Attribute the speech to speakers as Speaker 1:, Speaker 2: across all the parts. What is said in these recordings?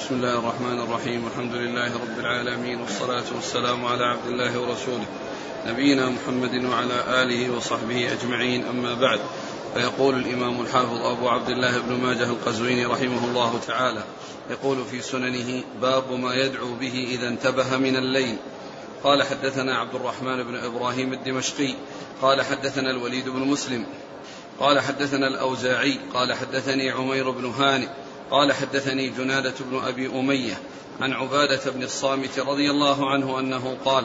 Speaker 1: بسم الله الرحمن الرحيم. الحمد لله رب العالمين والصلاة والسلام على عبد الله ورسوله نبينا محمد وعلى آله وصحبه أجمعين. أما بعد فيقول الإمام الحافظ أبو عبد الله بن ماجه القزويني رحمه الله تعالى يقول في سننه باب ما يدعو به إذا انتبه من الليل قال حدثنا عبد الرحمن بن إبراهيم الدمشقي قال حدثنا الوليد بن مسلم قال حدثنا الأوزاعي قال حدثني عمير بن هانئ قال حدثني جنادة بن أبي أمية عن عبادة بن الصامت رضي الله عنه أنه قال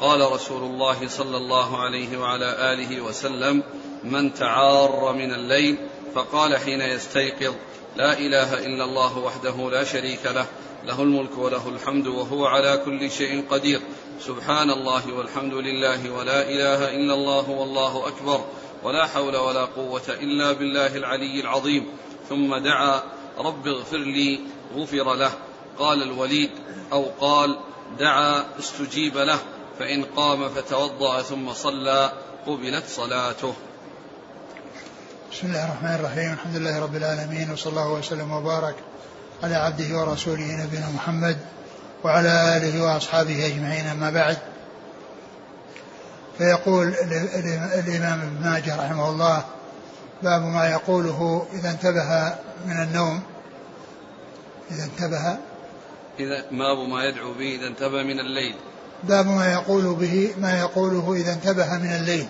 Speaker 1: قال رسول الله صلى الله عليه وعلى آله وسلم من تعار من الليل فقال حين يستيقظ لا إله إلا الله وحده لا شريك له له الملك وله الحمد وهو على كل شيء قدير سبحان الله والحمد لله ولا إله إلا الله والله أكبر ولا حول ولا قوة إلا بالله العلي العظيم ثم دعا رب اغفر لي غفر له. قال الوليد أو قال دعا استجيب له. فإن قام فتوضأ ثم صلى قبلت صلاته.
Speaker 2: بسم الله الرحمن الرحيم. الحمد لله رب العالمين وصلى الله وسلم وبارك على عبده ورسوله نبينا محمد وعلى آله وأصحابه أجمعين أما بعد. فيقول الإمام ابن ماجه رحمه الله باب ما يقوله إذا انتبه من النوم. إذا انتبه.
Speaker 1: إذا باب ما يدعو به إذا انتبه من الليل.
Speaker 2: باب ما يقول به ما يقوله إذا انتبه من الليل.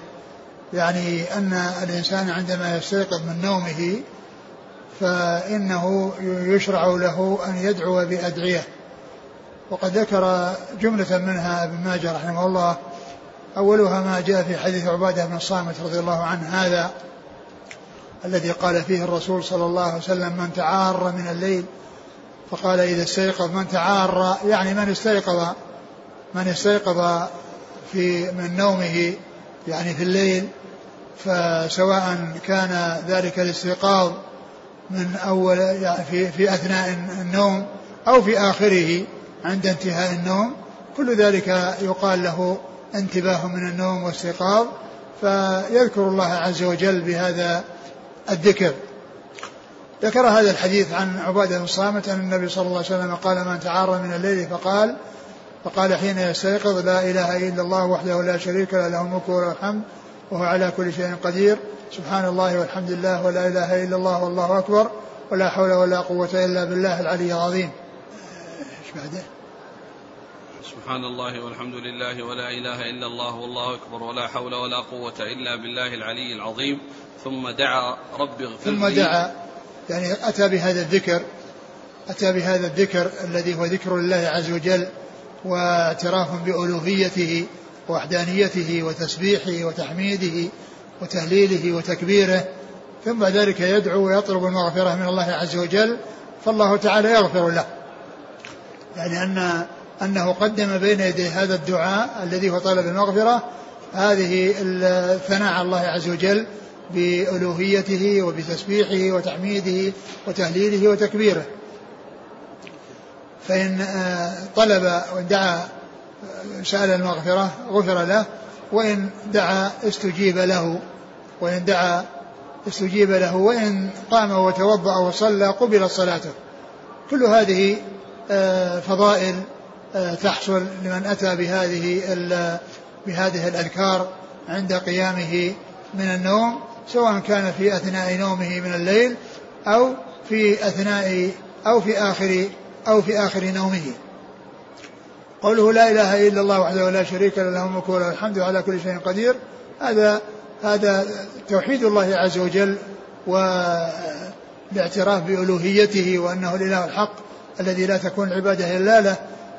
Speaker 2: يعني أن الإنسان عندما يستيقظ من نومه فإنه يشرع له أن يدعو بأدعية. وقد ذكر جملة منها ابن ماجه رحمه الله. أولها ما جاء في حديث عبادة بن الصامت رضي الله عنه هذا. الذي قال فيه الرسول صلى الله عليه وسلم من تعار من الليل؟ فقال إذا استيقظ من تعار. يعني من استيقظ من استيقظ في من نومه يعني في الليل فسواء كان ذلك الاستيقاظ من أول يعني في, في أثناء النوم أو في آخره عند انتهاء النوم كل ذلك يقال له انتباه من النوم واستيقاظ. فيذكر الله عز وجل بهذا الذكر. ذكر هذا الحديث عن عبادة بن صامت أن النبي صلى الله عليه وسلم قال من تعار من الليل فقال فقال حين يستيقظ لا إله إلا الله وحده لا شريك له له الملك وله الحمد وهو على كل شيء قدير. سبحان الله والحمد لله ولا إله إلا الله والله أكبر ولا حول ولا قوة إلا بالله العلي العظيم. إيش بعده؟
Speaker 1: سبحان الله والحمد لله ولا إله إلا الله والله أكبر ولا حول ولا قوة إلا بالله العلي العظيم. ثم دعا رب اغفر
Speaker 2: ثم دعا يعني أتى بهذا الذكر أتى بهذا الذكر الذي هو ذكر الله عز وجل واعتراف بألوهيته ووحدانيته وتسبيحه وتحميده وتهليله وتكبيره ثم ذلك يدعو ويطلب المغفرة من الله عز وجل فالله تعالى يغفر له. يعني أن أنه قدم بين يدي هذا الدعاء الذي هو طلب المغفرة هذه الثناء على الله عز وجل بألوهيته وبتسبيحه وتحميده وتهليله وتكبيره. فإن آه، طلب وإن دعا آه، سأل المغفرة غفر له وإن دعا استجيب له وإن دعا استجيب له وإن قام وتوضأ وصلى قبلت صلاته. كل هذه آه، فضائل تحصل لمن أتى بهذه بهذه الأذكار عند قيامه من النوم سواء كان في أثناء نومه من الليل أو في أثناء أو في آخر أو في آخر نومه. قوله لا إله إلا الله وحده لا شريك له له الملك وله الحمد على كل شيء قدير. هذا هذا توحيد الله عز وجل والاعتراف بألوهيته وأنه الإله الحق الذي لا تكون العبادة إلا له.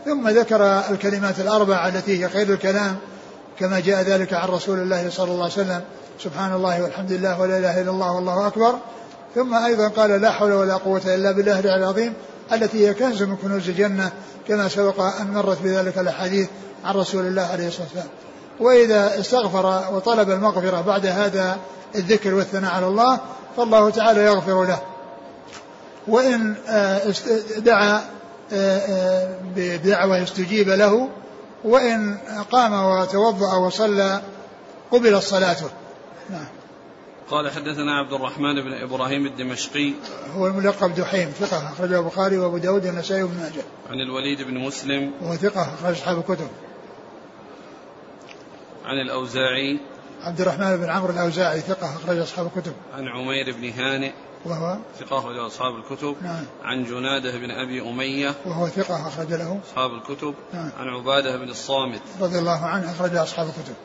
Speaker 2: ثم ذكر الكلمات الأربع التي هي خير الكلام كما جاء ذلك عن رسول الله صلى الله عليه وسلم سبحان الله والحمد لله ولا إله إلا الله والله أكبر. ثم أيضا قال لا حول ولا قوة إلا بالله العظيم التي هي كنز من كنوز الجنة كما سبق أن مرت بذلك الأحاديث عن رسول الله عليه الصلاة والسلام. وإذا استغفر وطلب المغفرة بعد هذا الذكر والثناء على الله فالله تعالى يغفر له. وإن آه، دعا آه، آه، بدعوة استجيب له وإن قام وتوضأ وصلى قبلت صلاته نعم
Speaker 1: قال حدثنا عبد الرحمن بن إبراهيم الدمشقي
Speaker 2: هو الملقب دحيم ثقة أخرجه البخاري وأبو داود والنسائي وابن ماجه.
Speaker 1: عن الوليد بن مسلم
Speaker 2: وهو ثقة أخرج أصحاب الكتب.
Speaker 1: عن الأوزاعي
Speaker 2: عبد الرحمن بن عمرو الأوزاعي ثقة أخرج أصحاب الكتب.
Speaker 1: عن عمير بن هانئ
Speaker 2: وهو
Speaker 1: ثقة أخرج أصحاب الكتب.
Speaker 2: نعم.
Speaker 1: عن جنادة بن أبي أمية.
Speaker 2: وهو ثقة أخرج له.
Speaker 1: أصحاب الكتب.
Speaker 2: نعم.
Speaker 1: عن عبادة بن الصامت.
Speaker 2: رضي الله عنه أخرج أصحاب الكتب.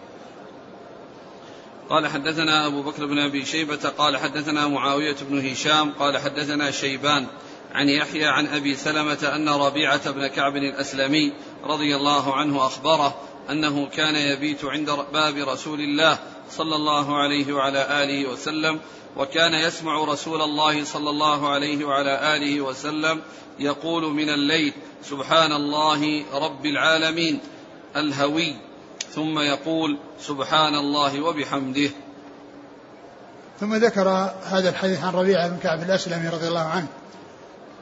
Speaker 1: قال حدثنا أبو بكر بن أبي شيبة قال حدثنا معاوية بن هشام قال حدثنا شيبان عن يحيى عن أبي سلمة أن ربيعة بن كعب الأسلمي رضي الله عنه أخبره أنه كان يبيت عند باب رسول الله صلى الله عليه وعلى آله وسلم وكان يسمع رسول الله صلى الله عليه وعلى آله وسلم يقول من الليل سبحان الله رب العالمين الهوي. ثم يقول سبحان الله وبحمده.
Speaker 2: ثم ذكر هذا الحديث عن ربيعة بن كعب الأسلمي رضي الله عنه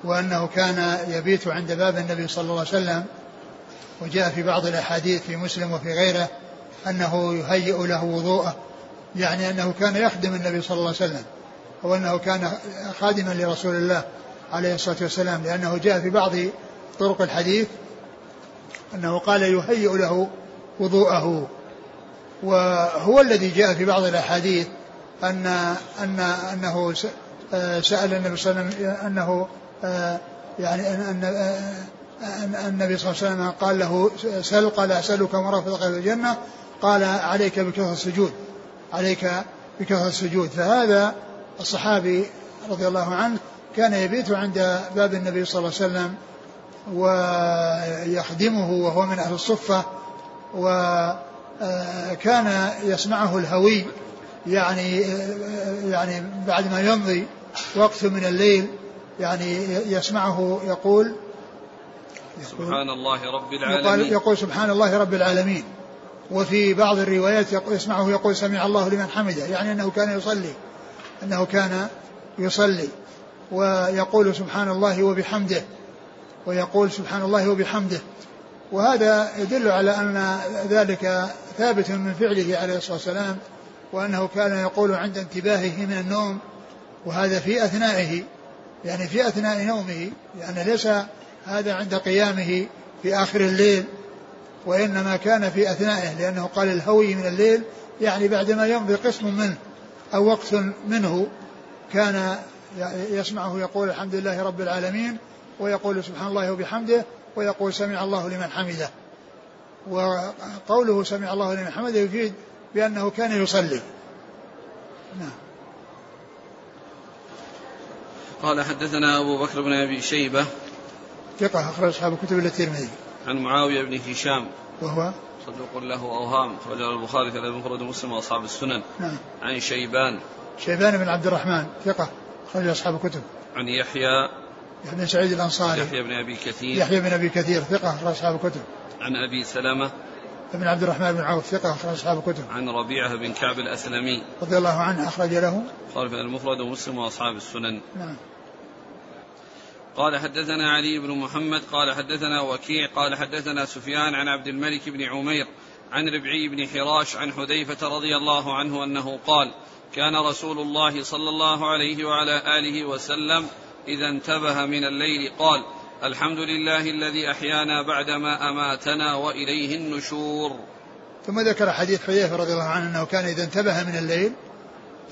Speaker 2: وأنه كان يبيت عند باب النبي صلى الله عليه وسلم وجاء في بعض الأحاديث في مسلم وفي غيره أنه يهيئ له وضوءه. يعني أنه كان يخدم النبي صلى الله عليه وسلم وأنه كان خادما لرسول الله عليه الصلاة والسلام لأنه جاء في بعض طرق الحديث أنه قال يهيئ له وضوءه. وهو الذي جاء في بعض الأحاديث أن أن أنه سأل النبي صلى الله عليه وسلم أنه يعني أن أن النبي صلى الله عليه وسلم قال له سل قال أسألك مرافقك في الجنة قال عليك بكثرة السجود. عليك بكثرة السجود. فهذا الصحابي رضي الله عنه كان يبيت عند باب النبي صلى الله عليه وسلم ويخدمه وهو من أهل الصفة وكان يسمعه الهوي يعني يعني بعد ما يمضي وقت من الليل يعني يسمعه يقول
Speaker 1: سبحان الله رب العالمين.
Speaker 2: يقول سبحان الله رب العالمين. وفي بعض الروايات يسمعه يقول سمع الله لمن حمده يعني أنه كان يصلي أنه كان يصلي ويقول سبحان الله وبحمده ويقول سبحان الله وبحمده. وهذا يدل على أن ذلك ثابت من فعله عليه الصلاة والسلام وأنه كان يقول عند انتباهه من النوم وهذا في أثنائه يعني في أثناء نومه يعني ليس هذا عند قيامه في آخر الليل. وإنما كان في أثنائه لأنه قال الهوي من الليل يعني بعدما يمضي قسم منه أو وقت منه كان يسمعه يقول الحمد لله رب العالمين ويقول سبحان الله وبحمده ويقول سمع الله لمن حمده. وقوله سمع الله لمن حمده يفيد بأنه كان يصلي. نعم.
Speaker 1: قال حدثنا أبو بكر بن أبي شيبة.
Speaker 2: ثقة أخرج أصحاب الكتب الترمذي.
Speaker 1: عن معاوية بن هشام.
Speaker 2: وهو؟
Speaker 1: صدوق له أوهام أخرجه البخاري كذا المفرد مسلم وأصحاب السنن.
Speaker 2: نعم.
Speaker 1: عن شيبان.
Speaker 2: شيبان بن عبد الرحمن ثقة أخرج أصحاب الكتب.
Speaker 1: عن يحيى.
Speaker 2: بن سعيد الأنصاري.
Speaker 1: يحيى بن أبي كثير.
Speaker 2: يحيى بن أبي كثير ثقة أخرج أصحاب الكتب.
Speaker 1: عن أبي سلمة
Speaker 2: بن عبد الرحمن بن عوف ثقة أخرج أصحاب الكتب.
Speaker 1: عن ربيعة بن كعب الأسلمي.
Speaker 2: رضي الله عنه أخرج له.
Speaker 1: خالف المفرد ومسلم وأصحاب السنن.
Speaker 2: نعم.
Speaker 1: قال حدثنا علي بن محمد قال حدثنا وكيع قال حدثنا سفيان عن عبد الملك بن عمير عن ربعي بن حراش عن حذيفة رضي الله عنه أنه قال كان رسول الله صلى الله عليه وعلى آله وسلم إذا انتبه من الليل قال الحمد لله الذي أحيانا بعدما أماتنا وإليه النشور
Speaker 2: ثم ذكر حديث حذيفة رضي الله عنه أنه كان إذا انتبه من الليل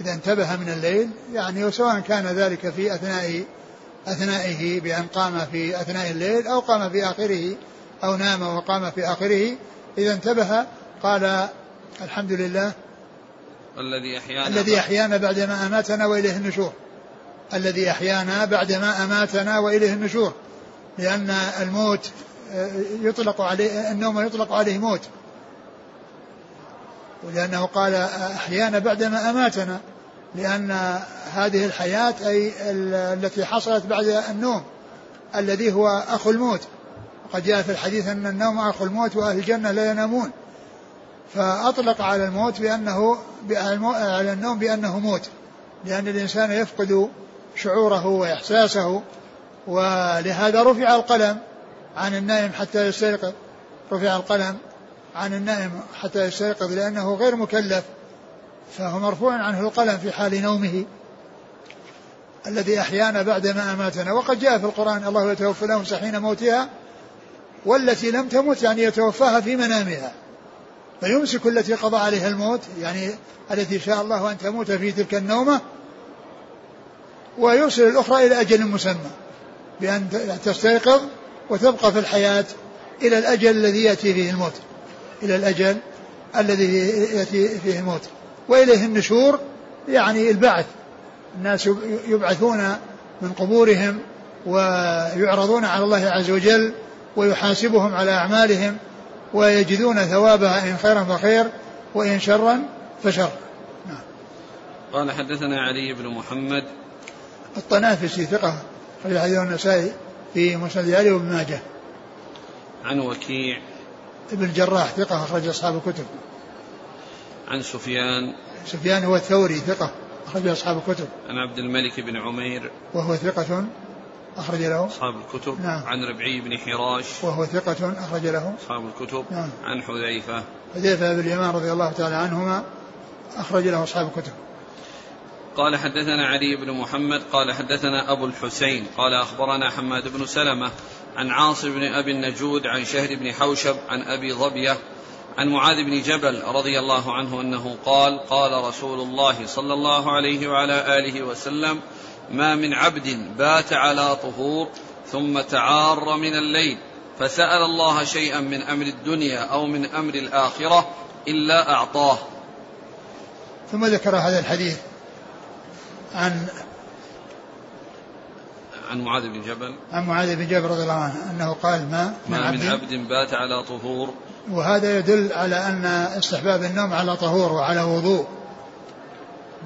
Speaker 2: إذا انتبه من الليل يعني وسواء كان ذلك في أثناء أثنائه بأن قام في أثناء الليل أو قام في آخره أو نام وقام في آخره. إذا انتبه قال الحمد لله
Speaker 1: الذي أحيانا
Speaker 2: الذي أحيانا بعدما أماتنا وإليه النشور. الذي أحيانا بعدما أماتنا وإليه النشور. لأن الموت يطلق عليه النوم يطلق عليه موت. ولأنه قال أحيانا بعدما أماتنا. لأن هذه الحياة أي التي حصلت بعد النوم الذي هو أخو الموت. وقد جاء في الحديث أن النوم أخو الموت وأهل الجنة لا ينامون. فأطلق على الموت بأنه على النوم بأنه موت. لأن الإنسان يفقد شعوره وإحساسه. ولهذا رفع القلم عن النائم حتى فهو مرفوع عنه القلم في حال نومه الذي أحيانا بعدما أماتنا. وقد جاء في القرآن الله يتوفى الأنفس حين موتها والتي لم تمت يعني يتوفاها في منامها. فيمسك التي قضى عليها الموت يعني التي شاء الله أن تموت في تلك النومة ويرسل الأخرى إلى أجل مسمى بأن تستيقظ وتبقى في الحياة إلى الأجل الذي يأتي فيه الموت. إلى الأجل الذي يأتي فيه الموت. وإليه النشور يعني البعث. الناس يبعثون من قبورهم ويعرضون على الله عز وجل ويحاسبهم على أعمالهم ويجدون ثوابها إن خيرا فخير وإن شرا فشر. نعم.
Speaker 1: قال حدثنا علي بن محمد.
Speaker 2: الطنافسي ثقة في حديث النسائي في مسند علي وابن ماجه.
Speaker 1: عن وكيع.
Speaker 2: ابن الجراح ثقة أخرج أصحاب الكتب.
Speaker 1: عن سفيان.
Speaker 2: سفيان هو الثوري ثقة أخرج أصحاب الكتب.
Speaker 1: عن عبد الملك بن عمير.
Speaker 2: وهو ثقة أخرج له.
Speaker 1: أصحاب الكتب.
Speaker 2: نعم.
Speaker 1: عن ربعي بن حراش.
Speaker 2: وهو ثقة أخرج له.
Speaker 1: أصحاب الكتب.
Speaker 2: نعم.
Speaker 1: عن حذيفة.
Speaker 2: حذيفة بن اليمان رضي الله تعالى عنهما أخرج له أصحاب الكتب.
Speaker 1: قال حدثنا علي بن محمد قال حدثنا أبو الحسين قال أخبرنا حماد بن سلمة عن عاصم بن أبي النجود عن شهر بن حوشب عن أبي ظبية عن معاذ بن جبل رضي الله عنه أنه قال قال رسول الله صلى الله عليه وعلى آله وسلم ما من عبد بات على طهور ثم تعار من الليل فسأل الله شيئا من أمر الدنيا أو من أمر الآخرة إلا أعطاه.
Speaker 2: ثم ذكر هذا الحديث عن
Speaker 1: عن معاذ بن جبل.
Speaker 2: عن معاذ بن جبل رضي الله عنه أنه قال ما
Speaker 1: ما من عبد بات على طهور
Speaker 2: وهذا يدل على أن استحباب النوم على طهور وعلى وضوء.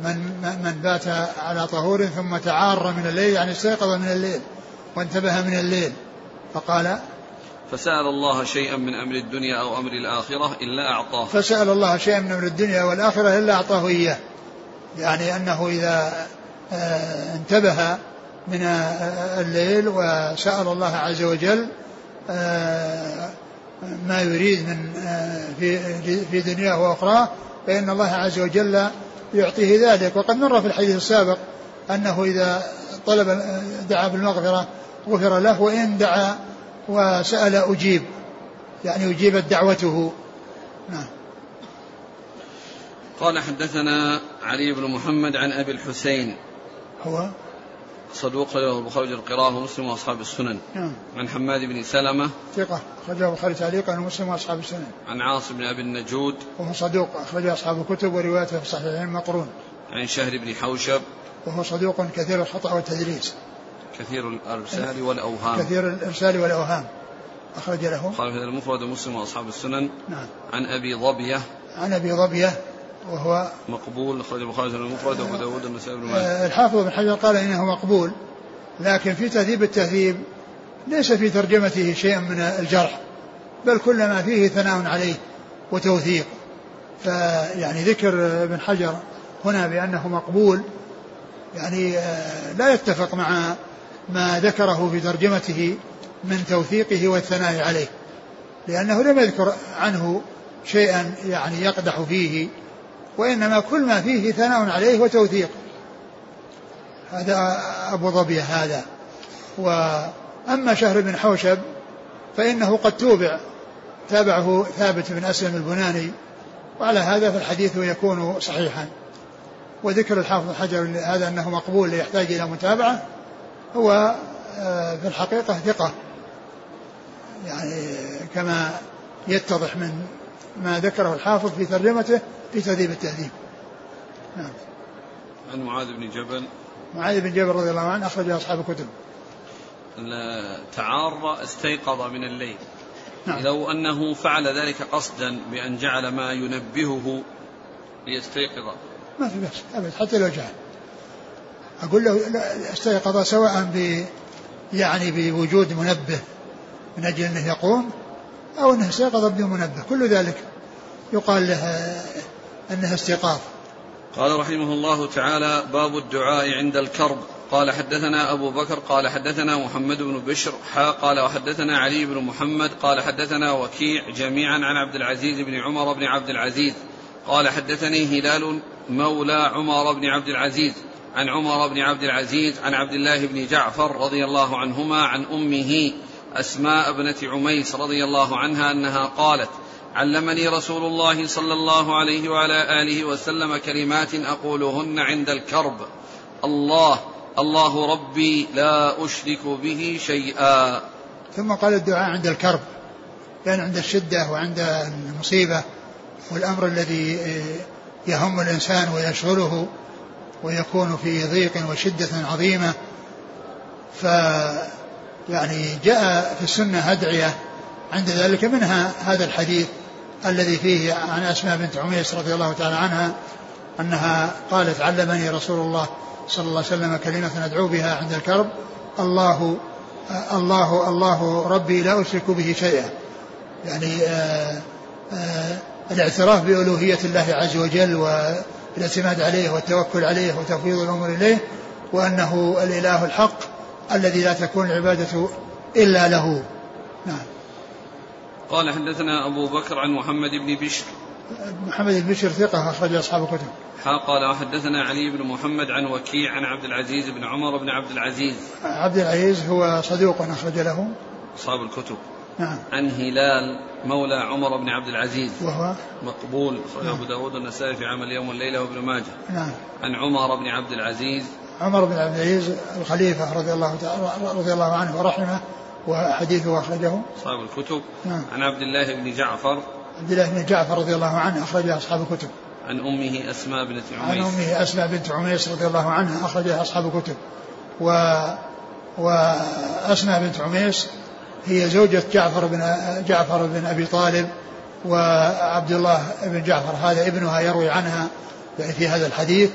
Speaker 2: من من بات على طهور ثم تعار من الليل يعني استيقظ من الليل وانتبه من الليل. فقال
Speaker 1: فسأل الله شيئا من أمر الدنيا أو أمر الآخرة إلا أعطاه.
Speaker 2: فسأل الله شيئا من أمر الدنيا والآخرة إلا أعطاه إياه. يعني أنه إذا آه، انتبه من آه، الليل وسأل الله عز وجل آه، ما يريد من في في دنياه وأخراه فإن الله عز وجل يعطيه ذلك. وقد مر في الحديث السابق أنه إذا طلب دعا بالمغفرة غفر له وإن دعا وسأل أجيب. يعني أجيبت دعوته. نعم.
Speaker 1: قال حدثنا علي بن محمد عن أبي الحسين.
Speaker 2: هو؟
Speaker 1: صدوق له البخاري القراءة ومسلم وأصحاب السنن.
Speaker 2: نعم.
Speaker 1: عن حماد بن سلمة.
Speaker 2: ثقة أخرجه البخاري تعليقا ومسلم وأصحاب السنن.
Speaker 1: عن عاصم بن أبي النجود.
Speaker 2: وهو صدوق أخرج أصحاب الكتب وروايته في الصحيحين مقرون.
Speaker 1: عن شهر بن حوشب.
Speaker 2: وهو صدوق كثير الخطأ والتدريس.
Speaker 1: كثير الإرسال والأوهام.
Speaker 2: كثير الإرسال والأوهام. أخرج له.
Speaker 1: في المفرد ومسلم وأصحاب السنن.
Speaker 2: نعم.
Speaker 1: عن أبي ظبية.
Speaker 2: عن أبي ظبية. وهو
Speaker 1: مقبول أخرج البخاري المفرد وأبو داود النسائي بن ماجه.
Speaker 2: الحافظ بن حجر قال إنه مقبول لكن في تهذيب التهذيب ليس في ترجمته شيء من الجرح بل كل ما فيه ثناء عليه وتوثيق. فيعني ذكر ابن حجر هنا بأنه مقبول يعني آه، لا يتفق مع ما ذكره في ترجمته من توثيقه والثناء عليه لأنه لم يذكر عنه شيئا يعني يقدح فيه. وإنما كل ما فيه ثناء عليه وتوثيق. هذا أبو ظبية هذا. وأما شهر بن حوشب فإنه قد توبع. تابعه ثابت بن أسلم البناني. وعلى هذا فالحديث يكون صحيحا. وذكر الحافظ الحجر هذا أنه مقبول يحتاج إلى متابعة. هو آه، في الحقيقة ثقة. يعني كما يتضح من ما ذكره الحافظ في ترجمته في تهذيب التهذيب.
Speaker 1: نعم. عن معاذ بن جبل.
Speaker 2: معاذ بن جبل رضي الله عنه أخرج أصحاب الكتب.
Speaker 1: تعار استيقظ من الليل.
Speaker 2: نعم.
Speaker 1: لو أنه فعل ذلك قصدا بأن جعل ما ينبهه ليستيقظ.
Speaker 2: ما في بأس أبد حتى لو جعل. أقول له استيقظ سواء ب يعني بوجود منبه من أجل أنه يقوم أو أنه استيقظ بدون منبه كل ذلك يقال له أنه استيقاظ.
Speaker 1: قال رحمه الله تعالى باب الدعاء عند الكرب. قال حدثنا أبو بكر قال حدثنا محمد بن بشر حا قال وحدثنا علي بن محمد قال حدثنا وكيع جميعا عن عبد العزيز بن عمر بن عبد العزيز. قال حدثني هلال مولى عمر بن عبد العزيز عن عمر بن عبد العزيز عن عبد الله بن جعفر رضي الله عنهما عن أمه أسماء بنت عميس رضي الله عنها أنها قالت علمني رسول الله صلى الله عليه وعلى آله وسلم كلمات أقولهن عند الكرب. الله الله ربي لا أشرك به شيئا.
Speaker 2: ثم قال الدعاء عند الكرب يعني عند الشدة وعند المصيبة والأمر الذي يهم الإنسان ويشغله ويكون في ضيق وشدة عظيمة. ف يعني جاء في السنة ادعيه عند ذلك منها هذا الحديث الذي فيه عن أسماء بنت عميس رضي الله تعالى عنها أنها قالت علمني رسول الله صلى الله عليه وسلم كلمة أدعو بها عند الكرب الله الله الله ربي لا أشرك به شيئا. يعني آآ آآ الاعتراف بألوهية الله عز وجل والاعتماد عليه والتوكل عليه وتفويض الأمور إليه وأنه الإله الحق الذي لا تكون العبادة إلا له. نعم.
Speaker 1: قال حدثنا أبو بكر عن محمد بن بشر.
Speaker 2: محمد بن بشر ثقة أخرج أصحاب الكتب.
Speaker 1: قال وحدثنا علي بن محمد عن وكيع عن عبد العزيز بن عمر بن عبد العزيز.
Speaker 2: عبد العزيز هو صدوق أخرج له.
Speaker 1: أصحاب الكتب.
Speaker 2: نعم.
Speaker 1: عن هلال مولى عمر بن عبد العزيز.
Speaker 2: وهو؟
Speaker 1: مقبول. صحيح نعم. أبو داود والنسائي في عمل يوم والليلة وابن ماجه.
Speaker 2: نعم.
Speaker 1: عن عمر بن عبد العزيز
Speaker 2: عمر بن عبد العزيز الخليفة رضي الله تعالى رضي الله عنه ورحمه وحديثه أخرجه.
Speaker 1: أصحاب الكتب.
Speaker 2: نعم.
Speaker 1: عن عبد الله بن جعفر.
Speaker 2: عبد الله بن جعفر رضي الله عنه أخرجه أصحاب الكتب.
Speaker 1: عن أمه أسماء بنت عميس.
Speaker 2: عن أمه أسماء بنت عميس رضي الله عنها أخرجها أصحاب الكتب. و وأسماء بنت عميس هي زوجة جعفر بن جعفر بن أبي طالب وعبد الله بن جعفر. هذا ابنها يروي عنها في هذا الحديث.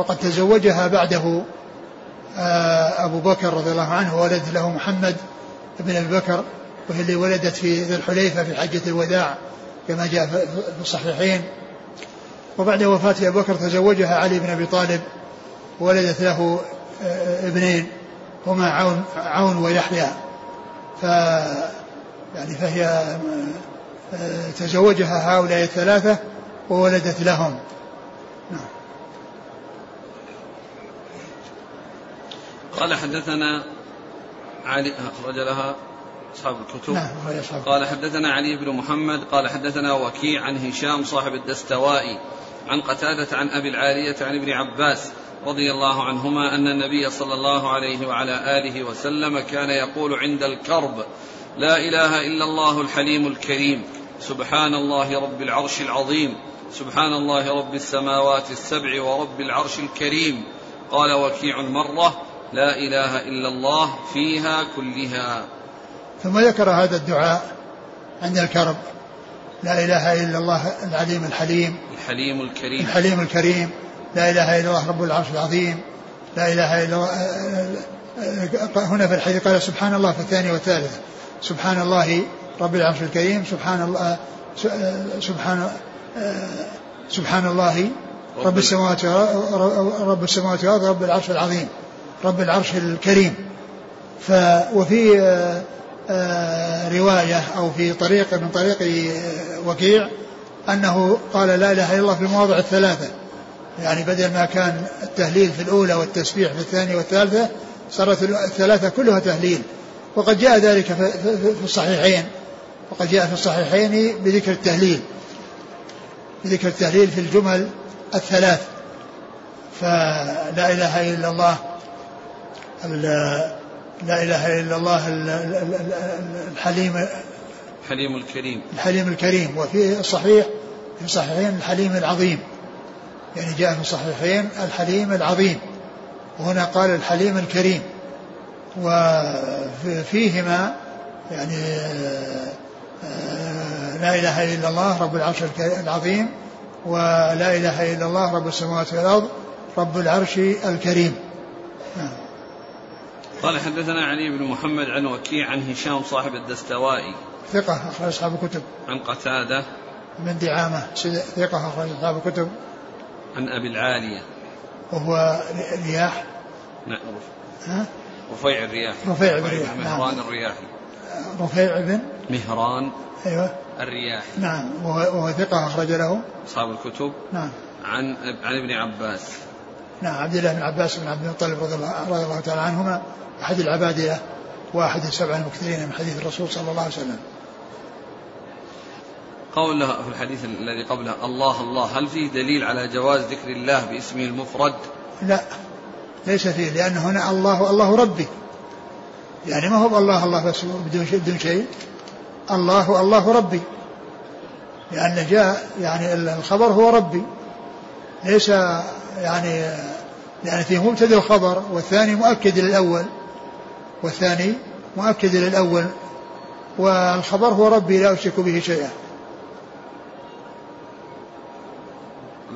Speaker 2: وقد تزوجها بعده أبو بكر رضي الله عنه ولد له محمد بن أبي بكر وهي اللي ولدت في ذي الحليفة في حجة الوداع كما جاء في الصحيحين. وبعد وفاة أبي بكر تزوجها علي بن أبي طالب وولدت له ابنين هما عون عون ويحيى. ف يعني فهي تزوجها هؤلاء الثلاثة وولدت لهم.
Speaker 1: قال حدثنا علي أخرج لها أصحاب الكتب.
Speaker 2: نعم
Speaker 1: قال حدثنا علي بن محمد قال حدثنا وكيع عن هشام صاحب الدستوائي عن قتادة عن أبي العالية عن ابن عباس رضي الله عنهما أن النبي صلى الله عليه وعلى آله وسلم كان يقول عند الكرب لا إله إلا الله الحليم الكريم سبحان الله رب العرش العظيم سبحان الله رب السماوات السبع ورب العرش الكريم. قال وكيع مرة لا إله إلا الله فيها كلها.
Speaker 2: ثم ذكر هذا الدعاء عند الكرب لا إله إلا الله العليم الحليم
Speaker 1: الحليم الكريم.
Speaker 2: الحليم الكريم لا إله إلا الله رب العرش العظيم لا إله إلا الله هنا في الحديث قال سبحان الله في الثانية والثالثة سبحان الله رب العرش الكريم سبحان الله سبحان سبحان الله رب السماوات رب السماوات والأرض رب العرش العظيم. رب العرش الكريم. ف وفي رواية أو في طريق من طريق وكيع أنه قال لا إله إلا الله في المواضع الثلاثة. يعني بدل ما كان التهليل في الأولى والتسبيح في الثانية والثالثة صارت الثلاثة كلها تهليل. وقد جاء ذلك في الصحيحين. وقد جاء في الصحيحين بذكر التهليل. بذكر التهليل في الجمل الثلاث. فلا إله إلا الله. لا إله إلا الله الحليم
Speaker 1: الحليم الكريم.
Speaker 2: الحليم الكريم. وفي الصحيح في الصحيحين الحليم العظيم. يعني جاء في الصحيحين الحليم العظيم. وهنا قال الحليم الكريم. وفيهما يعني لا إله إلا الله رب العرش العظيم. ولا إله إلا الله رب السماوات والأرض رب العرش الكريم. نعم.
Speaker 1: قال حدثنا علي بن محمد عن وكيع عن هشام صاحب الدستوائي.
Speaker 2: ثقة أخرج أصحاب الكتب.
Speaker 1: عن قتادة.
Speaker 2: من دعامة. ثقة أخرج أصحاب الكتب.
Speaker 1: عن أبي العالية.
Speaker 2: وهو رياح.
Speaker 1: نعم
Speaker 2: ها؟
Speaker 1: رفيع الرياح.
Speaker 2: رفيع بن رياح
Speaker 1: مهران نعم. الرياحي.
Speaker 2: رفيع بن
Speaker 1: مهران
Speaker 2: أيوه.
Speaker 1: الرياح
Speaker 2: نعم. وهو, وهو ثقة أخرج له.
Speaker 1: أصحاب الكتب.
Speaker 2: نعم.
Speaker 1: عن عن ابن عباس.
Speaker 2: نعم. عبد الله بن عباس بن عبد المطلب رضي الله, رضي الله تعالى عنهما. أحد العبادلة واحد السبع المكثرين من حديث الرسول صلى الله عليه وسلم.
Speaker 1: قوله في الحديث الذي قبله الله الله هل فيه دليل على جواز ذكر الله باسمه المفرد؟
Speaker 2: لا ليس فيه لأن هنا الله الله ربي. يعني ما هو الله الله بس بدون شيء بدون شيء. الله الله ربي. لأن جاء يعني الخبر هو ربي. ليس يعني يعني فيه مبتدأ وخبر والثاني مؤكد للأول. والثاني مؤكد للأول والخبر هو ربي لا أشرك به شيئا.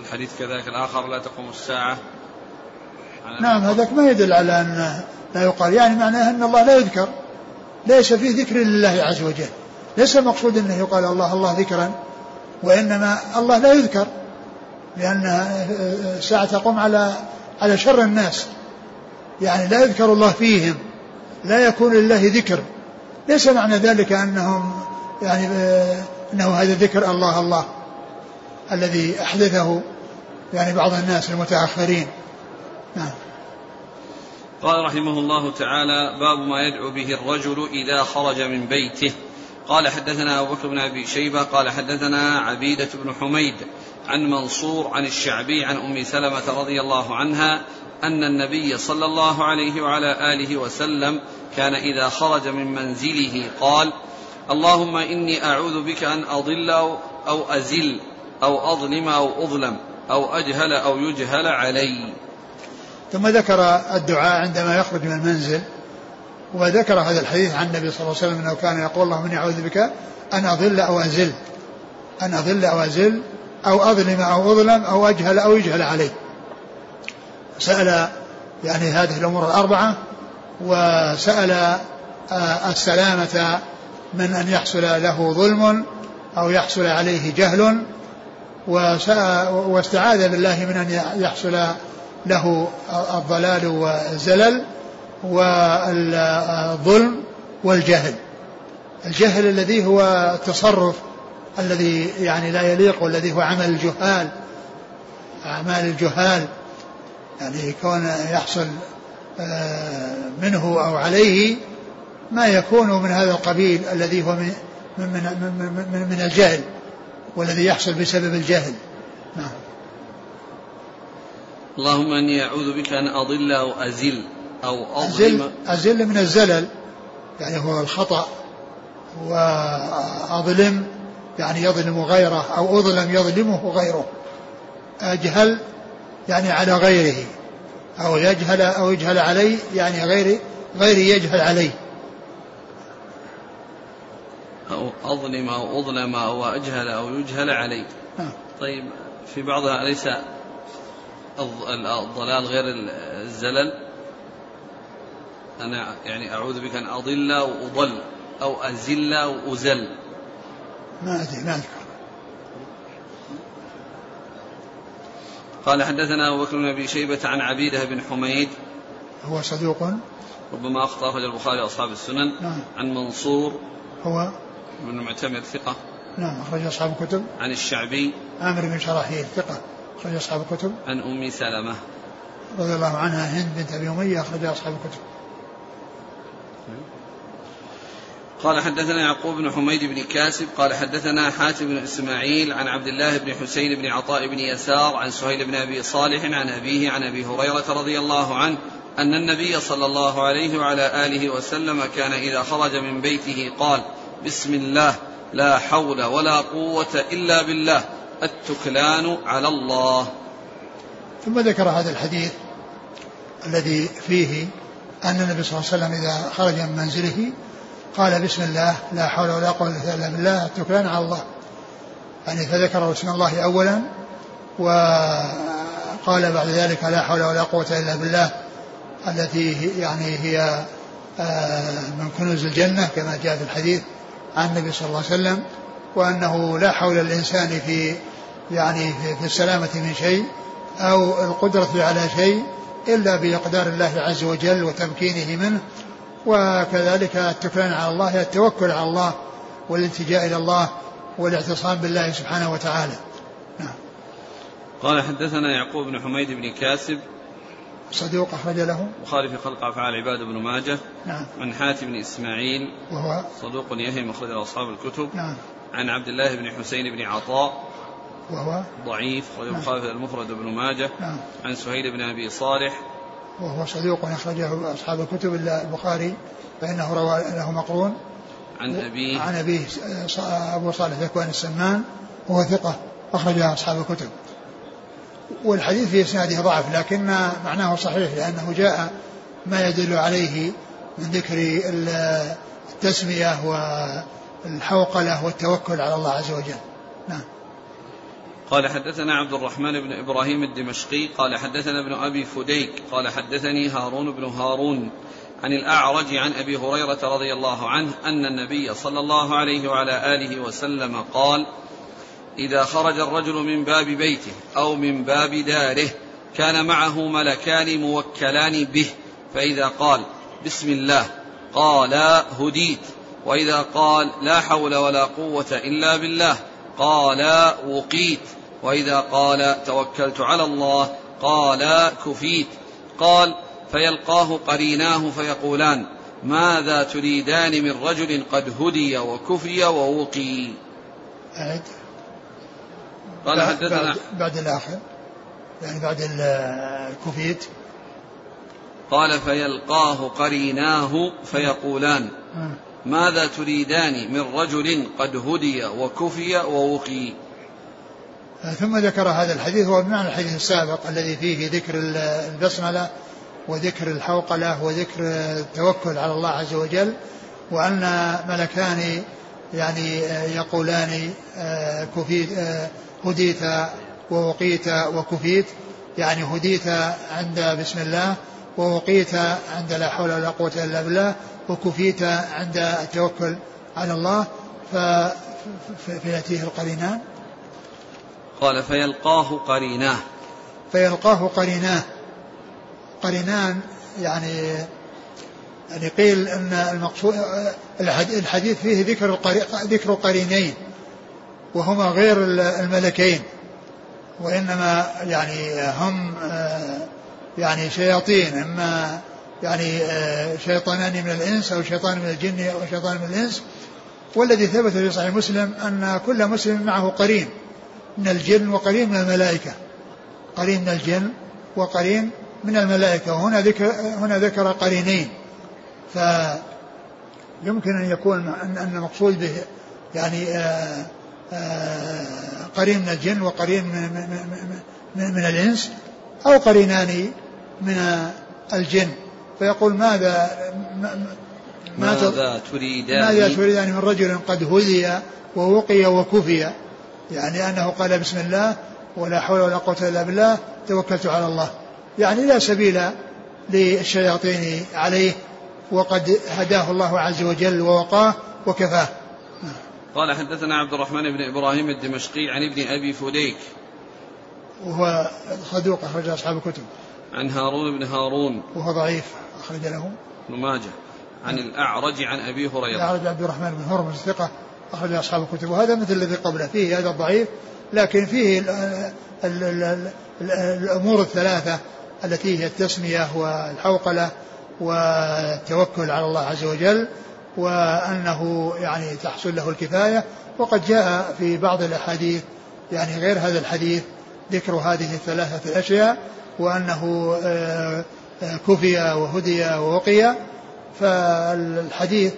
Speaker 1: الحديث كذلك الآخر لا تقوم الساعة.
Speaker 2: نعم هذاك ما يدل على أن لا يقال. يعني معناه أن الله لا يذكر. ليس فيه ذكر لله عز وجل. ليس المقصود أنه يقال الله الله ذكرا وإنما الله لا يذكر لأن الساعة تقوم على على شر الناس. يعني لا يذكر الله فيهم. لا يكون لله ذكر. ليس معنى ذلك أنهم يعني أنه هذا ذكر الله الله الذي أحدثه يعني بعض الناس المتأخرين. نعم.
Speaker 1: قال رحمه الله تعالى باب ما يدعو به الرجل إذا خرج من بيته. قال حدثنا أبو بكر بن أبي شيبة قال حدثنا عبيدة بن حميد عن منصور عن الشعبي عن أم سلمة رضي الله عنها أن النبي صلى الله عليه وعلى آله وسلم كان إذا خرج من منزله قال اللهم إني أعوذ بك أن أضل أو أزل أو أظلم أو أظلم أو أجهل أو يجهل علي
Speaker 2: ثم ذكر الدعاء عندما يخرج من المنزل وذكر هذا الحديث عن النبي صلى الله عليه وسلم إنه كان يقول اللهم إني أعوذ بك أن أضل أو أزل أن أضل أو أزل أو أظلم أو أظلم أو أجهل أو يجهل علي. سال يعني هذه الأمور الأربعة وسأل آه، السلامة من أن يحصل له ظلم أو يحصل عليه جهل واستعاذ بالله من أن يحصل له الضلال والزلل والظلم والجهل. الجهل الذي هو التصرف الذي يعني لا يليق والذي هو عمل الجهال أعمال الجهال يعني كون يحصل منه أو عليه ما يكون من هذا القبيل الذي هو من من من, من, من الجهل والذي يحصل بسبب الجهل. نعم.
Speaker 1: اللهم إني أعوذ بك أن أضل أو أزل أو
Speaker 2: أظلم. أزل, أزل من الزلل يعني هو الخطأ وأظلم يعني يظلم غيره أو أظلم يظلمه غيره. أجهل يعني على غيره. أو يجهل أو يجهل علي يعني غيري غيري يجهل علي.
Speaker 1: أو أظلم أو أظلم أو أجهل أو يجهل علي.
Speaker 2: نعم.
Speaker 1: طيب في بعضها أليس الضلال غير الزلل؟ أنا يعني أعوذ بك أن أضل أو أضل أو أزل أو أزل.
Speaker 2: ما أدري ما أذكر.
Speaker 1: قال حدثنا أبو بكر بن أبي شيبة عن عبيدة بن حميد.
Speaker 2: هو صدوق؟
Speaker 1: ربما أخطأ أخرج البخاري وأصحاب السنن.
Speaker 2: نعم.
Speaker 1: عن منصور.
Speaker 2: هو؟
Speaker 1: بن معتمر ثقة.
Speaker 2: نعم أخرج أصحاب الكتب.
Speaker 1: عن الشعبي.
Speaker 2: عامر بن شراحيل ثقة أخرج أصحاب الكتب.
Speaker 1: عن أم سلمة.
Speaker 2: رضي الله عنها هند بنت أبي أمية أخرج أصحاب الكتب.
Speaker 1: قال حدثنا يعقوب بن حميد بن كاسب قال حدثنا حاتم بن إسماعيل عن عبد الله بن حسين بن عطاء بن يسار عن سهيل بن أبي صالح عن أبيه عن أبي هريرة رضي الله عنه أن النبي صلى الله عليه وعلى آله وسلم كان إذا خرج من بيته قال بسم الله لا حول ولا قوة إلا بالله التكلان على الله.
Speaker 2: ثم ذكر هذا الحديث الذي فيه أن النبي صلى الله عليه وسلم إذا خرج من منزله قال بسم الله لا حول ولا قوة إلا بالله التكلان على الله. يعني فذكر اسم الله أولا وقال بعد ذلك لا حول ولا قوة إلا بالله التي يعني هي آه، من كنوز الجنة كما جاء في الحديث عن النبي صلى الله عليه وسلم وأنه لا حول الإنسان في يعني في السلامة من شيء أو القدرة على شيء إلا بإقدار الله عز وجل وتمكينه منه. وكذلك التكلان على الله التوكل على الله والالتجاء إلى الله والاعتصام بالله سبحانه وتعالى. نعم.
Speaker 1: قال حدثنا يعقوب بن حميد بن كاسب
Speaker 2: صدوق أخرج له.
Speaker 1: البخاري في خلق أفعال عباد بن ماجه
Speaker 2: نعم.
Speaker 1: عن حاتم بن إسماعيل
Speaker 2: وهو
Speaker 1: صدوق يهم أخرج أصحاب الكتب
Speaker 2: نعم.
Speaker 1: عن عبد الله بن حسين بن عطاء
Speaker 2: وهو
Speaker 1: ضعيف أخرج
Speaker 2: نعم.
Speaker 1: البخاري المفرد بن ماجه
Speaker 2: نعم.
Speaker 1: عن سهيل بن أبي صالح
Speaker 2: وهو صدوق أخرجه أصحاب الكتب إلا البخاري فإنه روى له مقرون.
Speaker 1: عن أبيه.
Speaker 2: عن أبيه أبو صالح ذكوان السمان وهو ثقة أخرجها أصحاب الكتب. والحديث في إسناده ضعف لكن معناه صحيح لأنه جاء ما يدل عليه من ذكر التسمية والحوقلة والتوكل على الله عز وجل. نعم.
Speaker 1: قال حدثنا عبد الرحمن بن إبراهيم الدمشقي قال حدثنا ابن أبي فديك قال حدثني هارون بن هارون عن الأعرج عن أبي هريرة رضي الله عنه أن النبي صلى الله عليه وعلى آله وسلم قال إذا خرج الرجل من باب بيته أو من باب داره كان معه ملكان موكلان به فإذا قال بسم الله قال هديت وإذا قال لا حول ولا قوة إلا بالله قال وقيت. وإذا قال توكلت على الله قال كفيت. قال فيلقاه قريناه فيقولان ماذا تريدان من رجل قد هدي وكفي ووقي؟
Speaker 2: أعد
Speaker 1: قال
Speaker 2: بعد,
Speaker 1: حدثنا
Speaker 2: بعد, بعد الآخر. يعني بعد الكوفيت
Speaker 1: قال فيلقاه قريناه فيقولان
Speaker 2: آه.
Speaker 1: ماذا تريدان من رجل قد هدي وكفي ووقي؟
Speaker 2: ثم ذكر هذا الحديث هو بمعنى الحديث السابق الذي فيه ذكر البسملة وذكر الحوقلة وذكر التوكل على الله عز وجل وأن ملكان يعني يقولان كفيت هديت ووقيت وكفيت يعني هديت عند بسم الله ووقيت عند لا حول ولا قوة إلا بالله وكفيت عند التوكل على الله فيأتيه القرينان
Speaker 1: قال فيلقاه قريناه
Speaker 2: فيلقاه قريناه قرينان يعني يعني قيل إن المقصود الحديث فيه ذكر ذكر قرينين وهما غير الملكين وإنما يعني هم يعني شياطين إما يعني شيطانان من الإنس أو شيطان من الجن أو شيطان من الإنس. والذي ثبت في صحيح مسلم أن كل مسلم معه قرين من الجن وقرين من الملائكة. قرين من الجن وقرين من الملائكة. وهنا ذكر هنا ذكر قرينين. فيمكن أن يكون أن المقصود به يعني آآ آآ قرين من الجن وقرين من, من, من, من الإنس أو قرينان من الجن. فيقول ماذا
Speaker 1: ماذا تريدان
Speaker 2: ماذا تريدان من رجل قد هدي ووقي وكفي. يعني أنه قال بسم الله ولا حول ولا قوة إلا بالله توكلت على الله. يعني لا سبيل للشياطين عليه وقد هداه الله عز وجل ووقاه وكفاه.
Speaker 1: قال حدثنا عبد الرحمن بن إبراهيم الدمشقي عن ابن أبي فديك
Speaker 2: وهو صدوق أخرج أصحاب الكتب.
Speaker 1: عن هارون بن هارون.
Speaker 2: وهو ضعيف أخرج له.
Speaker 1: ابن ماجه. عن الأعرج عن أبي هريرة.
Speaker 2: الأعرج عبد الرحمن بن هرمز ثقة أخرج أصحاب الكتب. وهذا مثل الذي قبله فيه هذا الضعيف لكن فيه ال ال ال ال الأمور الثلاثة التي هي التسمية والحوقلة والتوكل على الله عز وجل وأنه يعني تحصل له الكفاية. وقد جاء في بعض الأحاديث يعني غير هذا الحديث ذكر هذه الثلاثة الأشياء وأنه كفي وهدي ووقي فالحديث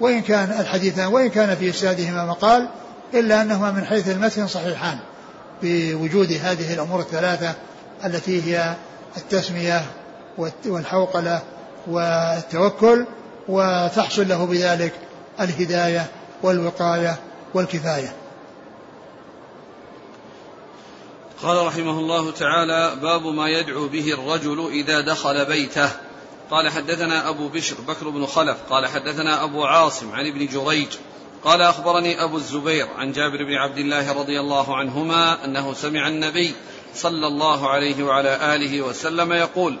Speaker 2: وإن كان الحديثان وإن كان في إسنادهما مقال إلا أنهما من حيث المتن صحيحان بوجود هذه الأمور الثلاثة التي هي التسمية والحوقلة والتوكل وتحصل له بذلك الهداية والوقاية والكفاية.
Speaker 1: قال رحمه الله تعالى باب ما يدعو به الرجل إذا دخل بيته. قال حدثنا أبو بشر بكر بن خلف. قال حدثنا أبو عاصم عن ابن جريج. قال أخبرني أبو الزبير عن جابر بن عبد الله رضي الله عنهما أنه سمع النبي صلى الله عليه وعلى آله وسلم يقول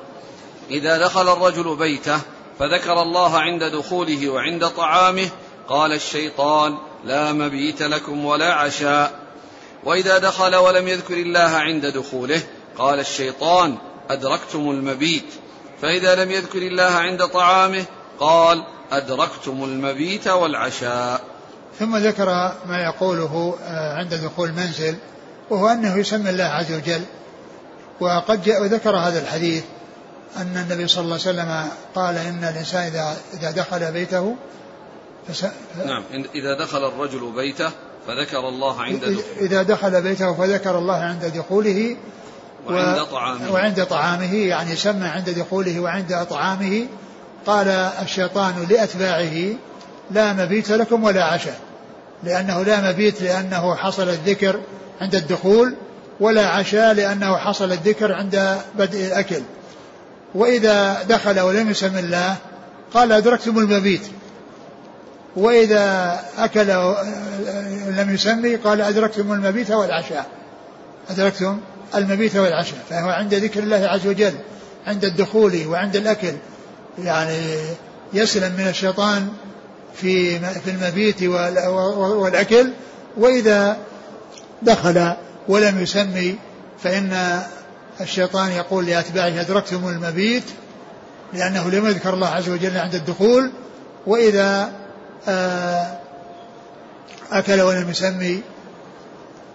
Speaker 1: إذا دخل الرجل بيته فذكر الله عند دخوله وعند طعامه قال الشيطان لا مبيت لكم ولا عشاء. وإذا دخل ولم يذكر الله عند دخوله قال الشيطان أدركتم المبيت. فإذا لم يذكر الله عند طعامه قال أدركتم المبيت والعشاء.
Speaker 2: ثم ذكر ما يقوله آه، عند دخول المنزل وهو أنه يسمي الله عز وجل. وقد جاء وذكر هذا الحديث أن النبي صلى الله عليه وسلم قال إن الإنسان إذا إذا دخل بيته
Speaker 1: فس... نعم إذا دخل الرجل بيته فذكر الله عند دخوله.
Speaker 2: إذا دخل بيته فذكر الله عند دخوله
Speaker 1: وعند طعامه.
Speaker 2: وعند طعامه يعني سمى عند دخوله وعند طعامه قال الشيطان لأتباعه لا مبيت لكم ولا عشاء لأنه لا مبيت لأنه حصل الذكر عند الدخول ولا عشاء لأنه حصل الذكر عند بدء الأكل. وإذا دخل ولم يسم الله قال أدركتم المبيت. وإذا أكل لم يسمي قال أدركتم المبيت والعشاء. أدركتم المبيت والعشاء. فهو عند ذكر الله عز وجل عند الدخول وعند الأكل. يعني يسلم من الشيطان في في المبيت والأكل. وإذا دخل ولم يسمي فإن الشيطان يقول لأتباعه أدركتم المبيت لأنه لم يذكر الله عز وجل عند الدخول. وإذا أكل ولم يسمي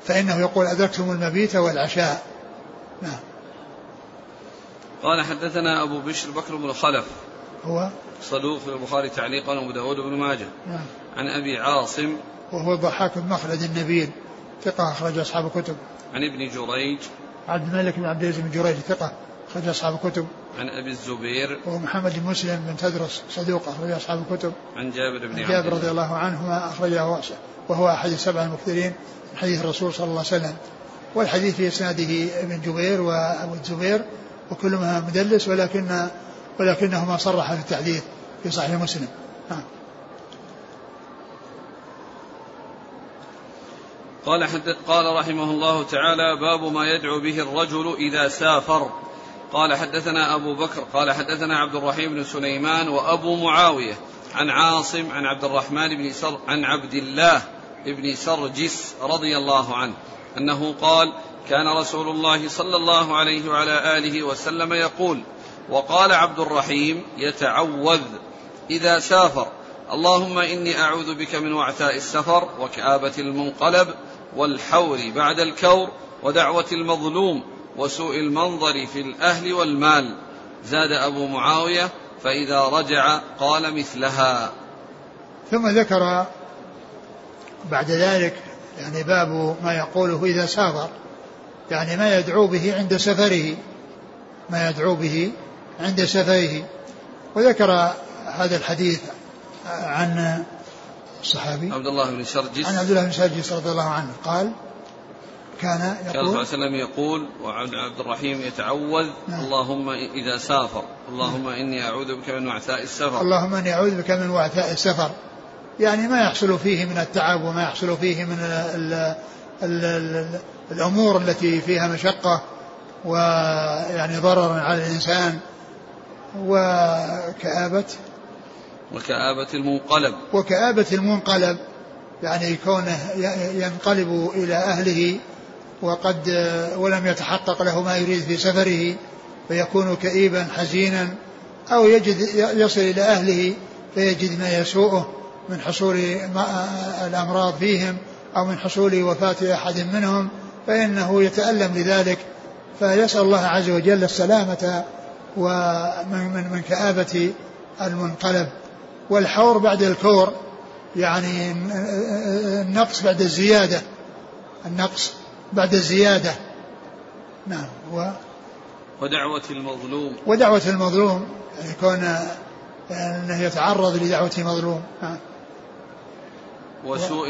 Speaker 2: فإنه يقول أدركتم المبيت والعشاء. نعم.
Speaker 1: قال حدثنا أبو بشر بكر بن خلف.
Speaker 2: هو؟
Speaker 1: صدوق في البخاري تعليقا وأبو داود بن ماجه.
Speaker 2: نعم.
Speaker 1: عن أبي عاصم.
Speaker 2: وهو ضحاك بن مخلد النبيل. ثقة أخرج أصحاب الكتب.
Speaker 1: عن ابن جريج.
Speaker 2: عبد الملك بن عبد العزيز بن جريج ثقة. أخرج أصحاب الكتب.
Speaker 1: عن أبي الزبير.
Speaker 2: وهو محمد بن مسلم بن تدرس صدوق أخرج أصحاب الكتب.
Speaker 1: عن جابر بن
Speaker 2: جابر رضي الله. عنهما أخرجه وهو أحد السبع المكثرين من حديث الرسول صلى الله عليه وسلم. والحديث في إسناده ابن جبير وأبو الزبير وكلهما مدلس ولكن ولكنهما صرح في التحديث في صحيح مسلم. نعم.
Speaker 1: قال حدث قال رحمه الله تعالى باب ما يدعو به الرجل إذا سافر. قال حدثنا أبو بكر قال حدثنا عبد الرحيم بن سليمان وأبو معاوية عن عاصم عن عبد الرحمن بن سر عن عبد الله بن سرجس رضي الله عنه أنه قال كان رسول الله صلى الله عليه وعلى آله وسلم يقول وقال عبد الرحيم يتعوذ إذا سافر اللهم إني أعوذ بك من وعثاء السفر وكآبة المنقلب والحور بعد الكور ودعوة المظلوم وسوء المنظر في الأهل والمال. زاد أبو معاوية فإذا رجع قال مثلها.
Speaker 2: ثم ذكر بعد ذلك يعني باب ما يقوله إذا سافر. يعني ما يدعو به عند سفره. ما يدعو به عند سفره. وذكر هذا الحديث عن الصحابي
Speaker 1: عبد الله بن سرجس
Speaker 2: عن عبد الله بن سرجس رضي الله عنه. قال كان
Speaker 1: يقول كان صلى الله عليه وسلم يقول وعبد الرحيم يتعوذ نعم. اللهم إذا سافر اللهم إني أعوذ بك من وعثاء السفر.
Speaker 2: اللهم إني أعوذ بك من وعثاء السفر. يعني ما يحصل فيه من التعب وما يحصل فيه من ال ال ال ال الأمور التي فيها مشقة ويعني ضرر على الإنسان وكآبة.
Speaker 1: وكآبة المنقلب.
Speaker 2: وكآبة المنقلب يعني كونه ينقلب إلى أهله وقد ولم يتحقق له ما يريد في سفره فيكون كئيبا حزينا أو يجد يصل إلى أهله فيجد ما يسوءه من حصول الأمراض فيهم أو من حصول وفاة أحد منهم فإنه يتألم لذلك فيسأل الله عز وجل السلامة ومن من من كآبة المنقلب. والحور بعد الكور يعني النقص بعد الزيادة. النقص. بعد الزيادة نعم و
Speaker 1: ودعوة المظلوم.
Speaker 2: ودعوة المظلوم يعني كون أنه يتعرض لدعوة مظلوم نعم
Speaker 1: وسوء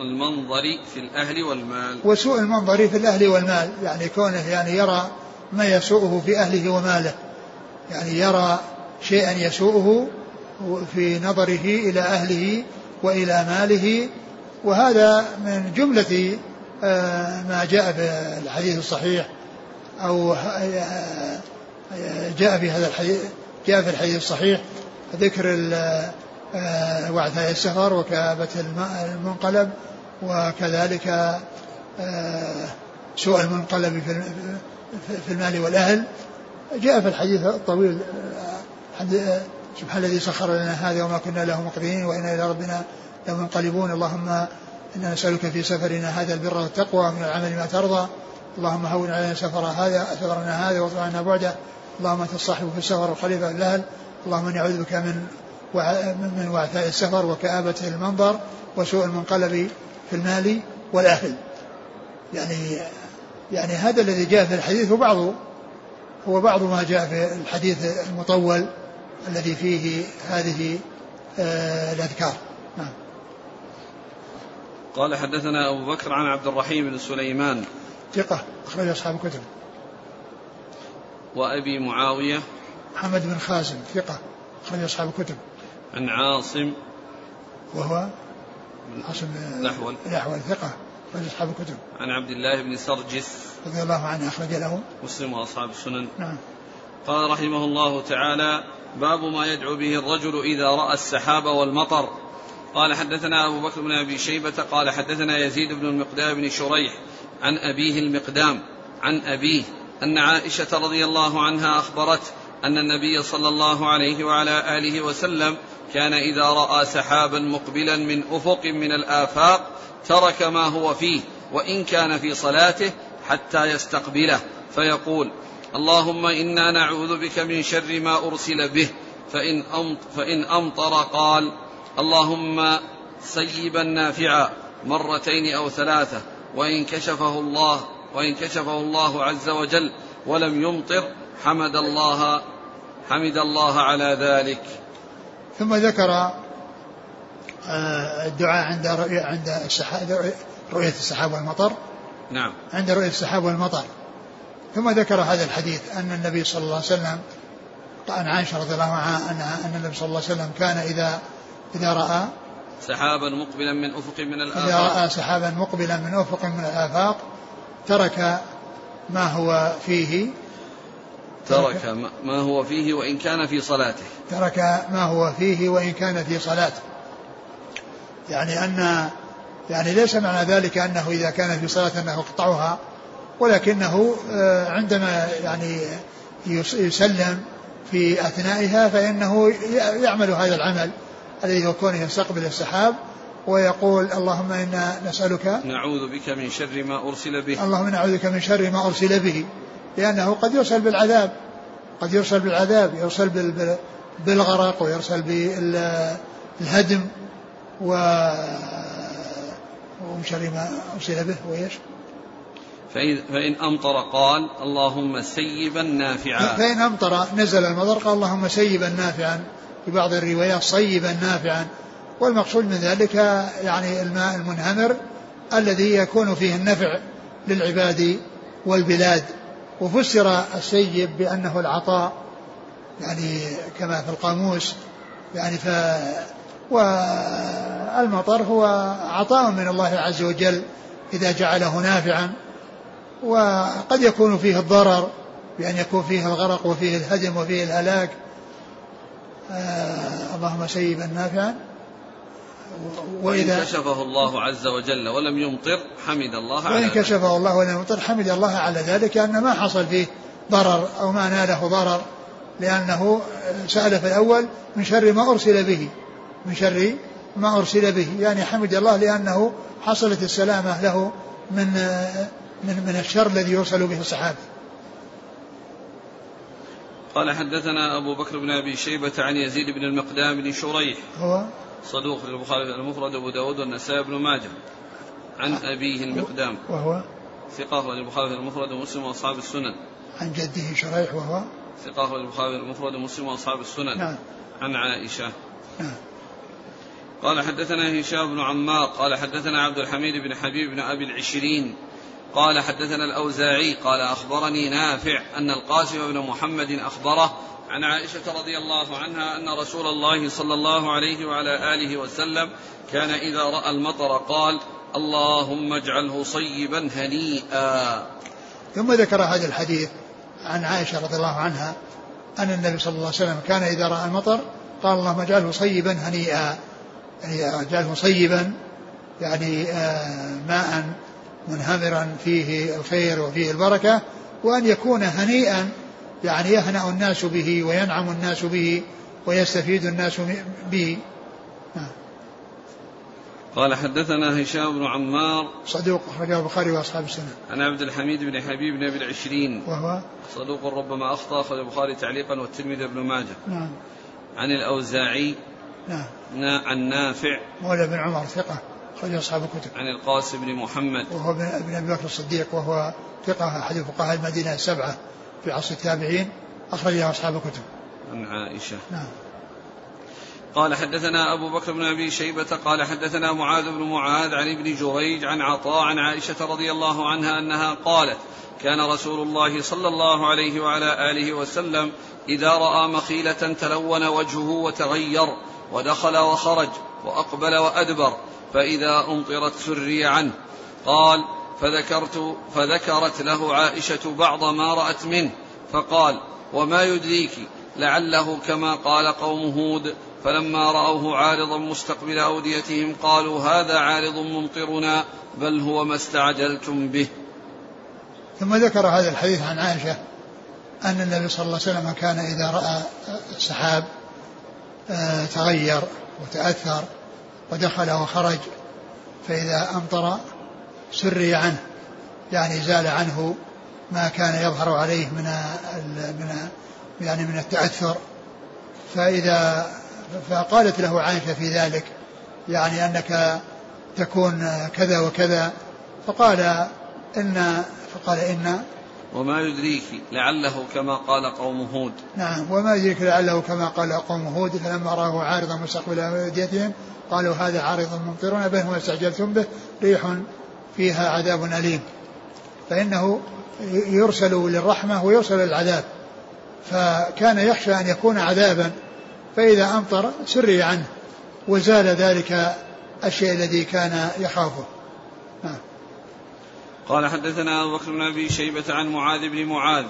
Speaker 1: المنظر في الأهل والمال.
Speaker 2: وسوء المنظر في الأهل والمال يعني كونه يعني يرى ما يسوءه في أهله وماله. يعني يرى شيئا يسوءه في نظره إلى أهله وإلى ماله. وهذا من جملة آه، ما جاء في الحديث الصحيح أو آه، جاء في هذا الحديث جاء في الحديث الصحيح ذكر آه، وعثاء السفر وكآبة المنقلب وكذلك آه، سوء المنقلب في المال والأهل. جاء في الحديث الطويل آه، سبحان الذي سخر لنا هذا وما كنا له مقرنين وإنا إلى ربنا لمنقلبون. اللهم إنا نسألك في سفرنا هذا البر والتقوى من العمل ما ترضى اللهم هون علينا سفر هذا سفرنا هذا واطلع عنا بعده اللهم أنت في السفر والخليفة في الأهل اللهم إني أعوذ بك من من وعثاء السفر وكآبة المنظر وسوء المنقلب في المال والأهل. يعني يعني هذا الذي جاء في الحديث هو بعض هو بعض ما جاء في الحديث المطول الذي فيه هذه آه الأذكار. نعم.
Speaker 1: قال حدثنا أبو بكر عن عبد الرحيم بن سليمان.
Speaker 2: ثقة أخرج أصحاب الكتب.
Speaker 1: وأبي معاوية.
Speaker 2: محمد بن خازم ثقة أخرج أصحاب الكتب.
Speaker 1: عن عاصم.
Speaker 2: وهو؟ عاصم
Speaker 1: الأحول
Speaker 2: الأحول ثقة أخرج أصحاب الكتب.
Speaker 1: عن عبد الله بن سرجس.
Speaker 2: رضي الله عنه أخرج له.
Speaker 1: مسلم وأصحاب السنن.
Speaker 2: نعم.
Speaker 1: قال رحمه الله تعالى باب ما يدعو به الرجل إذا رأى السحاب والمطر. قال حدثنا أبو بكر بن أبي شيبة قال حدثنا يزيد بن المقدام بن شريح عن أبيه المقدام عن أبيه أن عائشة رضي الله عنها أخبرته أن النبي صلى الله عليه وعلى آله وسلم كان إذا رأى سحابا مقبلا من أفق من الآفاق ترك ما هو فيه وإن كان في صلاته حتى يستقبله. فيقول اللهم إنا نعوذ بك من شر ما أرسل به فإن, فإن أمطر قال اللهم سيبا نافعا مرتين أو ثلاثة وإن كشفه الله وإن كشفه الله عز وجل ولم يمطر حمد الله حمد الله على ذلك.
Speaker 2: ثم ذكر آه، الدعاء عند عند رؤية السحاب والمطر.
Speaker 1: نعم.
Speaker 2: عند رؤية السحاب والمطر. ثم ذكر هذا الحديث أن النبي صلى الله عليه وسلم عن عائشة رضي الله عنها أن النبي صلى الله عليه وسلم كان إذا إذا رأى
Speaker 1: سحابا مقبلا من أفق من الآفاق.
Speaker 2: إذا رأى سحابا مقبلا من أفق من الآفاق ترك ما هو فيه.
Speaker 1: ترك ما هو فيه وإن كان في صلاته.
Speaker 2: ترك ما هو فيه وإن كان في صلاته. يعني أن يعني ليس معنى ذلك أنه إذا كان في صلاة أنه يقطعها ولكنه آه، عندما يعني يسلم في أثنائها فإنه يعمل هذا العمل. الذي هو كونه يستقبل السحاب ويقول اللهم إنا نسألك
Speaker 1: نعوذ بك من شر ما أرسل به.
Speaker 2: اللهم نعوذ بك من شر ما أرسل به لأنه قد يرسل بالعذاب قد يرسل بالعذاب يرسل بالغرق ويرسل بالهدم و ومن شر ما أرسل به وإيش؟
Speaker 1: فإن أمطر قال اللهم سيبا نافعا.
Speaker 2: فإن أمطر نزل المطر قال اللهم سيبا نافعا. في بعض الروايات صيبا نافعا والمقصود من ذلك يعني الماء المنهمر الذي يكون فيه النفع للعباد والبلاد. وفسر السيب بأنه العطاء يعني كما في القاموس يعني ف والمطر هو عطاء من الله عز وجل إذا جعله نافعا. وقد يكون فيه الضرر بأن يكون فيه الغرق وفيه الهدم وفيه الهلاك آه اللهم سيبا نافعا
Speaker 1: وإذا وإن كشفه الله عز وجل ولم يمطر حمد الله على
Speaker 2: وإن كشفه الله ولم يمطر حمد الله على ذلك أن ما حصل فيه ضرر أو ما ناله ضرر لأنه سأل في الأول من شر ما أرسل به من شر ما أرسل به. يعني حمد الله لأنه حصلت السلامة له من من من الشر الذي يرسل به الصحابة.
Speaker 1: قال حدثنا أبو بكر بن أبي شيبة عن يزيد بن المقدام بن شريح.
Speaker 2: هو؟
Speaker 1: صدوق البخاري المفرد أبو داود والنسائي بن ماجه. عن أبيه المقدام.
Speaker 2: وهو؟
Speaker 1: ثقة أخرج البخاري المفرد ومسلم وأصحاب السنن.
Speaker 2: عن جده شريح وهو؟
Speaker 1: ثقة أخرج البخاري المفرد ومسلم وأصحاب السنن.
Speaker 2: نعم.
Speaker 1: عن عائشة.
Speaker 2: نعم.
Speaker 1: قال حدثنا هشام بن عمار قال حدثنا عبد الحميد بن حبيب بن أبي العشرين. قال حدثنا الأوزاعي قال أخبرني نافع أن القاسم بن محمد أخبره عن عائشة رضي الله عنها أن رسول الله صلى الله عليه وعلى آله وسلم كان إذا رأى المطر قال اللهم اجعله صيبا هنيئا.
Speaker 2: ثم ذكر هذا الحديث عن عائشة رضي الله عنها أن النبي صلى الله عليه وسلم كان إذا رأى المطر قال اللهم اجعله صيبا هنيئا. يعني اجعله صيبا يعني آه، ماء منهمرا فيه الخير وفيه البركة وأن يكون هنيئا يعني يهنأ الناس به وينعم الناس به ويستفيد الناس به. نعم.
Speaker 1: قال حدثنا هشام بن عمار.
Speaker 2: صدوق أخرجه البخاري وأصحاب السنة.
Speaker 1: عن عبد الحميد بن حبيب بن أبي العشرين.
Speaker 2: وهو؟
Speaker 1: صدوق ربما أخطأ أخرج البخاري تعليقا والترمذي بن ماجه.
Speaker 2: نعم.
Speaker 1: عن الأوزاعي.
Speaker 2: نعم.
Speaker 1: عن نافع.
Speaker 2: مولى بن عمر ثقة. أخرج أصحاب الكتب.
Speaker 1: عن القاسم بن محمد.
Speaker 2: وهو ابن أبي بكر الصديق وهو ثقة أحد فقهاء المدينة السبعة في عصر التابعين أخرجه أصحاب الكتب.
Speaker 1: عن عائشة.
Speaker 2: نعم.
Speaker 1: قال حدثنا أبو بكر بن أبي شيبة قال حدثنا معاذ بن معاذ عن ابن جريج عن عطاء عن عائشة رضي الله عنها أنها قالت كان رسول الله صلى الله عليه وعلى آله وسلم إذا رأى مخيلة تلون وجهه وتغير ودخل وخرج وأقبل وأدبر فإذا أمطرت سري عنه. قال فذكرت فذكرت له عائشة بعض ما رأت منه. فقال وما يدريك لعله كما قال قوم هود. فلما رأوه عارضا مستقبل أوديتهم قالوا هذا عارض ممطرنا بل هو ما استعجلتم به.
Speaker 2: ثم ذكر هذا الحديث عن عائشة أن النبي صلى الله عليه وسلم كان إذا رأى السحاب آه، تغير وتأثر ودخل وخرج فإذا أمطر سري عنه يعني زال عنه ما كان يظهر عليه من من يعني من التأثر. فإذا فقالت له عائشة في ذلك يعني أنك تكون كذا وكذا فقال إن فقال إن
Speaker 1: وما يدريك لعله كما قال قوم هود.
Speaker 2: نعم وما يدريك لعله كما قال قوم هود فلما رآه عارضا مستقبل أوديتهم قالوا هذا عارض ممطرنا به ما استعجلتم به ريح فيها عذاب أليم. فإنه يرسل للرحمة ويرسل للعذاب. فكان يخشى أن يكون عذابا فإذا أمطر سري عنه وزال ذلك الشيء الذي كان يخافه.
Speaker 1: قال حدثنا أبو بكر بن أبي شيبة عن معاذ بن معاذ.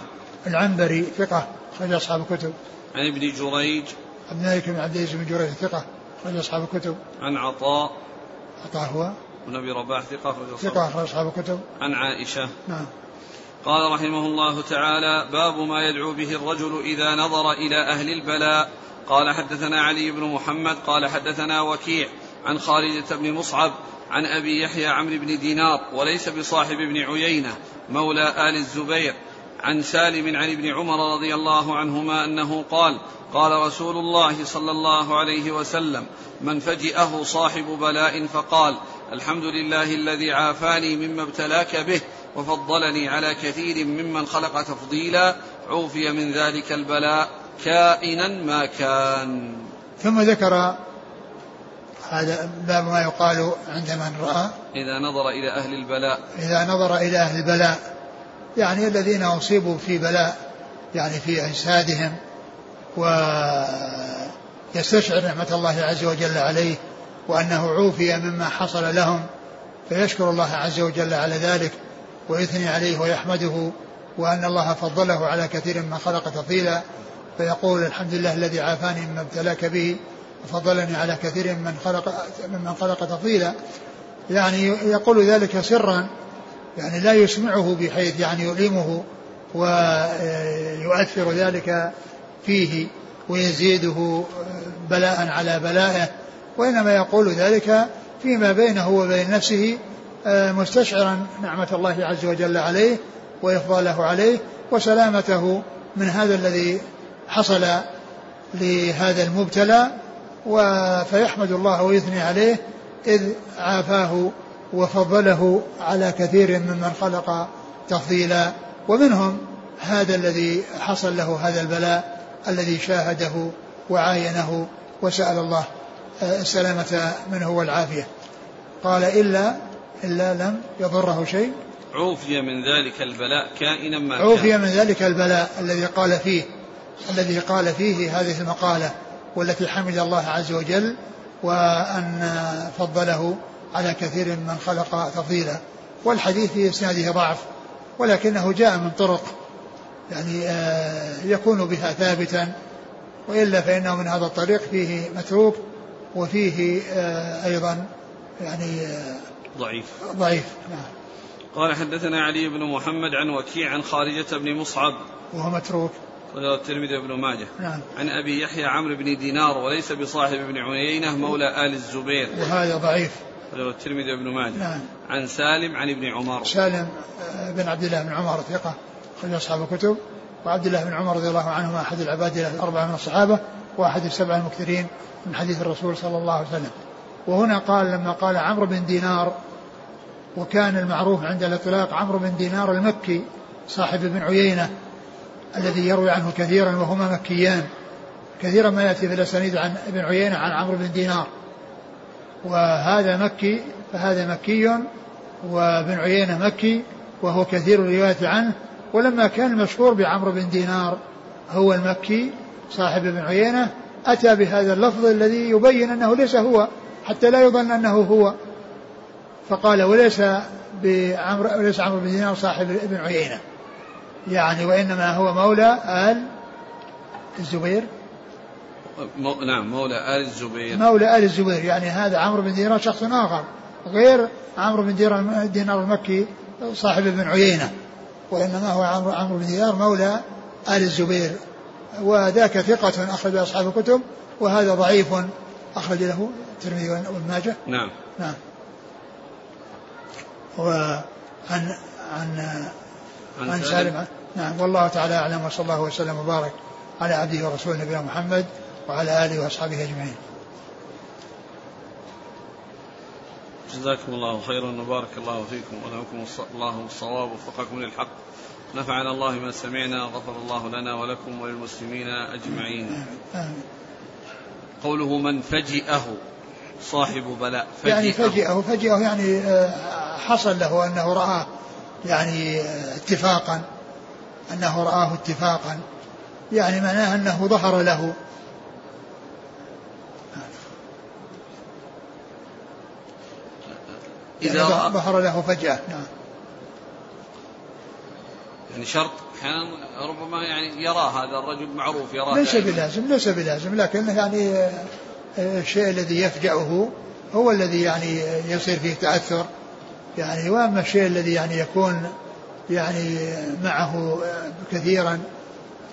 Speaker 2: العنبري ثقة خرج أصحاب الكتب.
Speaker 1: عن ابن جريج.
Speaker 2: عبد الملك بن عبد العزيز بن جريج ثقة خرج أصحاب الكتب.
Speaker 1: عن عطاء.
Speaker 2: عطاء هو.
Speaker 1: بن أبي رباح ثقة
Speaker 2: أخرج ثقة أخرج أصحاب الكتب.
Speaker 1: عن عائشة.
Speaker 2: نعم.
Speaker 1: قال رحمه الله تعالى باب ما يدعو به الرجل إذا نظر إلى أهل البلاء. قال حدثنا علي بن محمد قال حدثنا وكيع. عن خالدة بن مصعب عن أبي يحيى عمرو بن دينار وليس بصاحب ابن عيينة مولى آل الزبير. عن سالم عن ابن عمر رضي الله عنهما أنه قال قال رسول الله صلى الله عليه وسلم من فجئه صاحب بلاء فقال الحمد لله الذي عافاني مما ابتلاك به وفضلني على كثير ممن خلق تفضيلا عوفي من ذلك البلاء كائنا ما كان.
Speaker 2: ثم ذكر هذا باب ما يقال عند من رأى
Speaker 1: إذا نظر إلى أهل البلاء.
Speaker 2: إذا نظر إلى أهل البلاء يعني الذين أصيبوا في بلاء يعني في أجسادهم ويستشعر نعمة الله عز وجل عليه وأنه عوفي مما حصل لهم فيشكر الله عز وجل على ذلك ويثني عليه ويحمده وأن الله فضله على كثير من خلق تفضيلا فيقول الحمد لله الذي عافاني مما ابتلاك به وفضلني على كثير من خلق ممن خلق تفضيلا. يعني يقول ذلك سرا يعني لا يسمعه بحيث يعني يؤلمه ويؤثر ذلك فيه ويزيده بلاء على بلائه. وإنما يقول ذلك فيما بينه وبين نفسه مستشعرا نعمة الله عز وجل عليه وإفضاله عليه وسلامته من هذا الذي حصل لهذا المبتلى. فيحمد الله ويثني عليه إذ عافاه وفضله على كثير ممن خلق تفضيلا. ومنهم هذا الذي حصل له هذا البلاء الذي شاهده وعاينه وسأل الله السلامة منه والعافية. قال إلا إلا لم يضره شيء.
Speaker 1: عوفي من ذلك البلاء كائنا ما
Speaker 2: كان. عوفي من ذلك البلاء الذي قال فيه الذي قال فيه هذه المقالة. والتي حمد الله عز وجل وأن فضله على كثير من خلق تفضيلا. والحديث في إسناده ضعف ولكنه جاء من طرق يعني آه، يكون بها ثابتا وإلا فإنه من هذا الطريق فيه متروك وفيه آه، أيضا يعني
Speaker 1: ضعيف.
Speaker 2: ضعيف. نعم.
Speaker 1: قال حدثنا علي بن محمد عن وكيع عن خارجة بن مصعب.
Speaker 2: وهو متروك.
Speaker 1: رواه الترمذي وابن ماجه.
Speaker 2: نعم.
Speaker 1: عن أبي يحيى عمرو بن دينار وليس بصاحب ابن عيينة مولى آل الزبير.
Speaker 2: وهذا ضعيف.
Speaker 1: رواه الترمذي وابن ماجه.
Speaker 2: نعم.
Speaker 1: عن سالم عن ابن عمر.
Speaker 2: سالم بن عبد الله بن عمر ثقة. أخرج أصحاب الكتب. وعبد الله بن عمر رضي الله عنهما أحد العباد الأربعة من الصحابة وأحد السبع المكثرين من حديث الرسول صلى الله عليه وسلم. وهنا قال لما قال عمرو بن دينار وكان المعروف عند الإطلاق عمرو بن دينار المكي صاحب ابن عيينة الذي يروي عنه كثيرا وهما مكيان. كثيرا ما يأتي في الأسانيد عن ابن عيينة عن عمرو بن دينار. وهذا مكي فهذا مكي وابن عيينة مكي وهو كثير الرواية عنه. ولما كان المشهور بعمرو بن دينار هو المكي صاحب ابن عيينة أتى بهذا اللفظ الذي يبين أنه ليس هو حتى لا يظن أنه هو. فقال وليس بعمرو وليس عمرو بن دينار صاحب ابن عيينة. يعني وإنما هو مولى آل الزبير.
Speaker 1: مو... نعم مولى آل الزبير.
Speaker 2: مولى آل الزبير يعني هذا عمرو بن دينار شخص آخر غير عمرو بن دينار المكي صاحب ابن عيينة وإنما هو عمرو عمرو بن دينار مولى آل الزبير. وذاك ثقة أخرج أصحاب الكتب وهذا ضعيف أخرج له الترمذي وابن ماجه.
Speaker 1: نعم.
Speaker 2: نعم. وعن عن عن, عن سالم. نعم والله تعالى أعلم وصلى الله وسلم وبارك على عبده ورسوله نبينا محمد وعلى آله وأصحابه أجمعين.
Speaker 1: جزاكم الله خيرا وبارك الله فيكم ولكم الله الصواب ووفقكم للحق. نفعنا الله ما سمعنا غفر الله لنا ولكم وللمسلمين أجمعين. قوله من فجئه صاحب بلاء
Speaker 2: فجئه. يعني فجئه فجئه يعني آه، حصل له أنه رآه. يعني اتفاقا أنه رآه اتفاقا يعني معناه أنه ظهر له. إذا يعني ظهر له فجأة نعم.
Speaker 1: يعني شرط أحيانا ربما يعني يرى هذا الرجل معروف يراه
Speaker 2: ليس بلازم ليس بلازم لكن يعني آه، الشيء الذي يفجأه هو الذي يعني يصير فيه تأثر يعني وأما الشيء الذي يعني يكون يعني معه كثيرا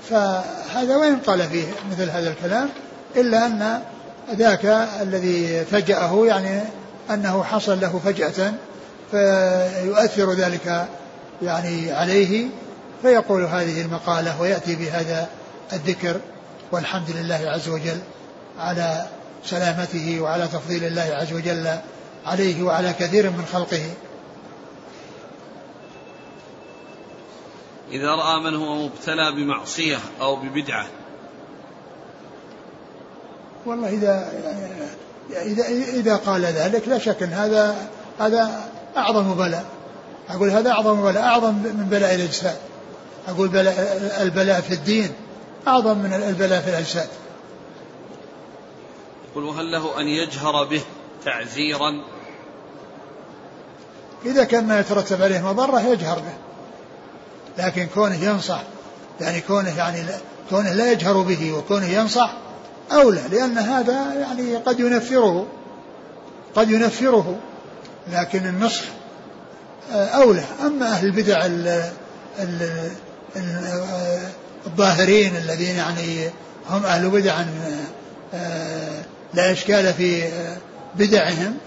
Speaker 2: فهذا وين قال فيه مثل هذا الكلام؟ إلا أن ذاك الذي فجأه يعني أنه حصل له فجأة فيؤثر ذلك يعني عليه فيقول هذه المقالة ويأتي بهذا الذكر والحمد لله عز وجل على سلامته وعلى تفضيل الله عز وجل عليه وعلى كثير من خلقه.
Speaker 1: إذا رأى من هو مبتلى بمعصية أو ببدعة.
Speaker 2: والله إذا إذا إذا قال ذلك لا شك أن هذا هذا أعظم بلاء. أقول هذا أعظم بلاء أعظم من بلاء الأجساد. أقول بلاء البلاء في الدين أعظم من البلاء في الأجساد.
Speaker 1: يقول وهل له أن يجهر به تعزيرا
Speaker 2: إذا كان ما يترتب عليه مضرة يجهر به. لكن كونه ينصح يعني كونه يعني كونه لا يجهر به وكونه ينصح أولى لأن هذا يعني قد ينفره قد ينفره لكن النصح آه، أولى. أما أهل البدع الظاهرين الذين يعني هم أهل بدع آه، لا إشكال في بدعهم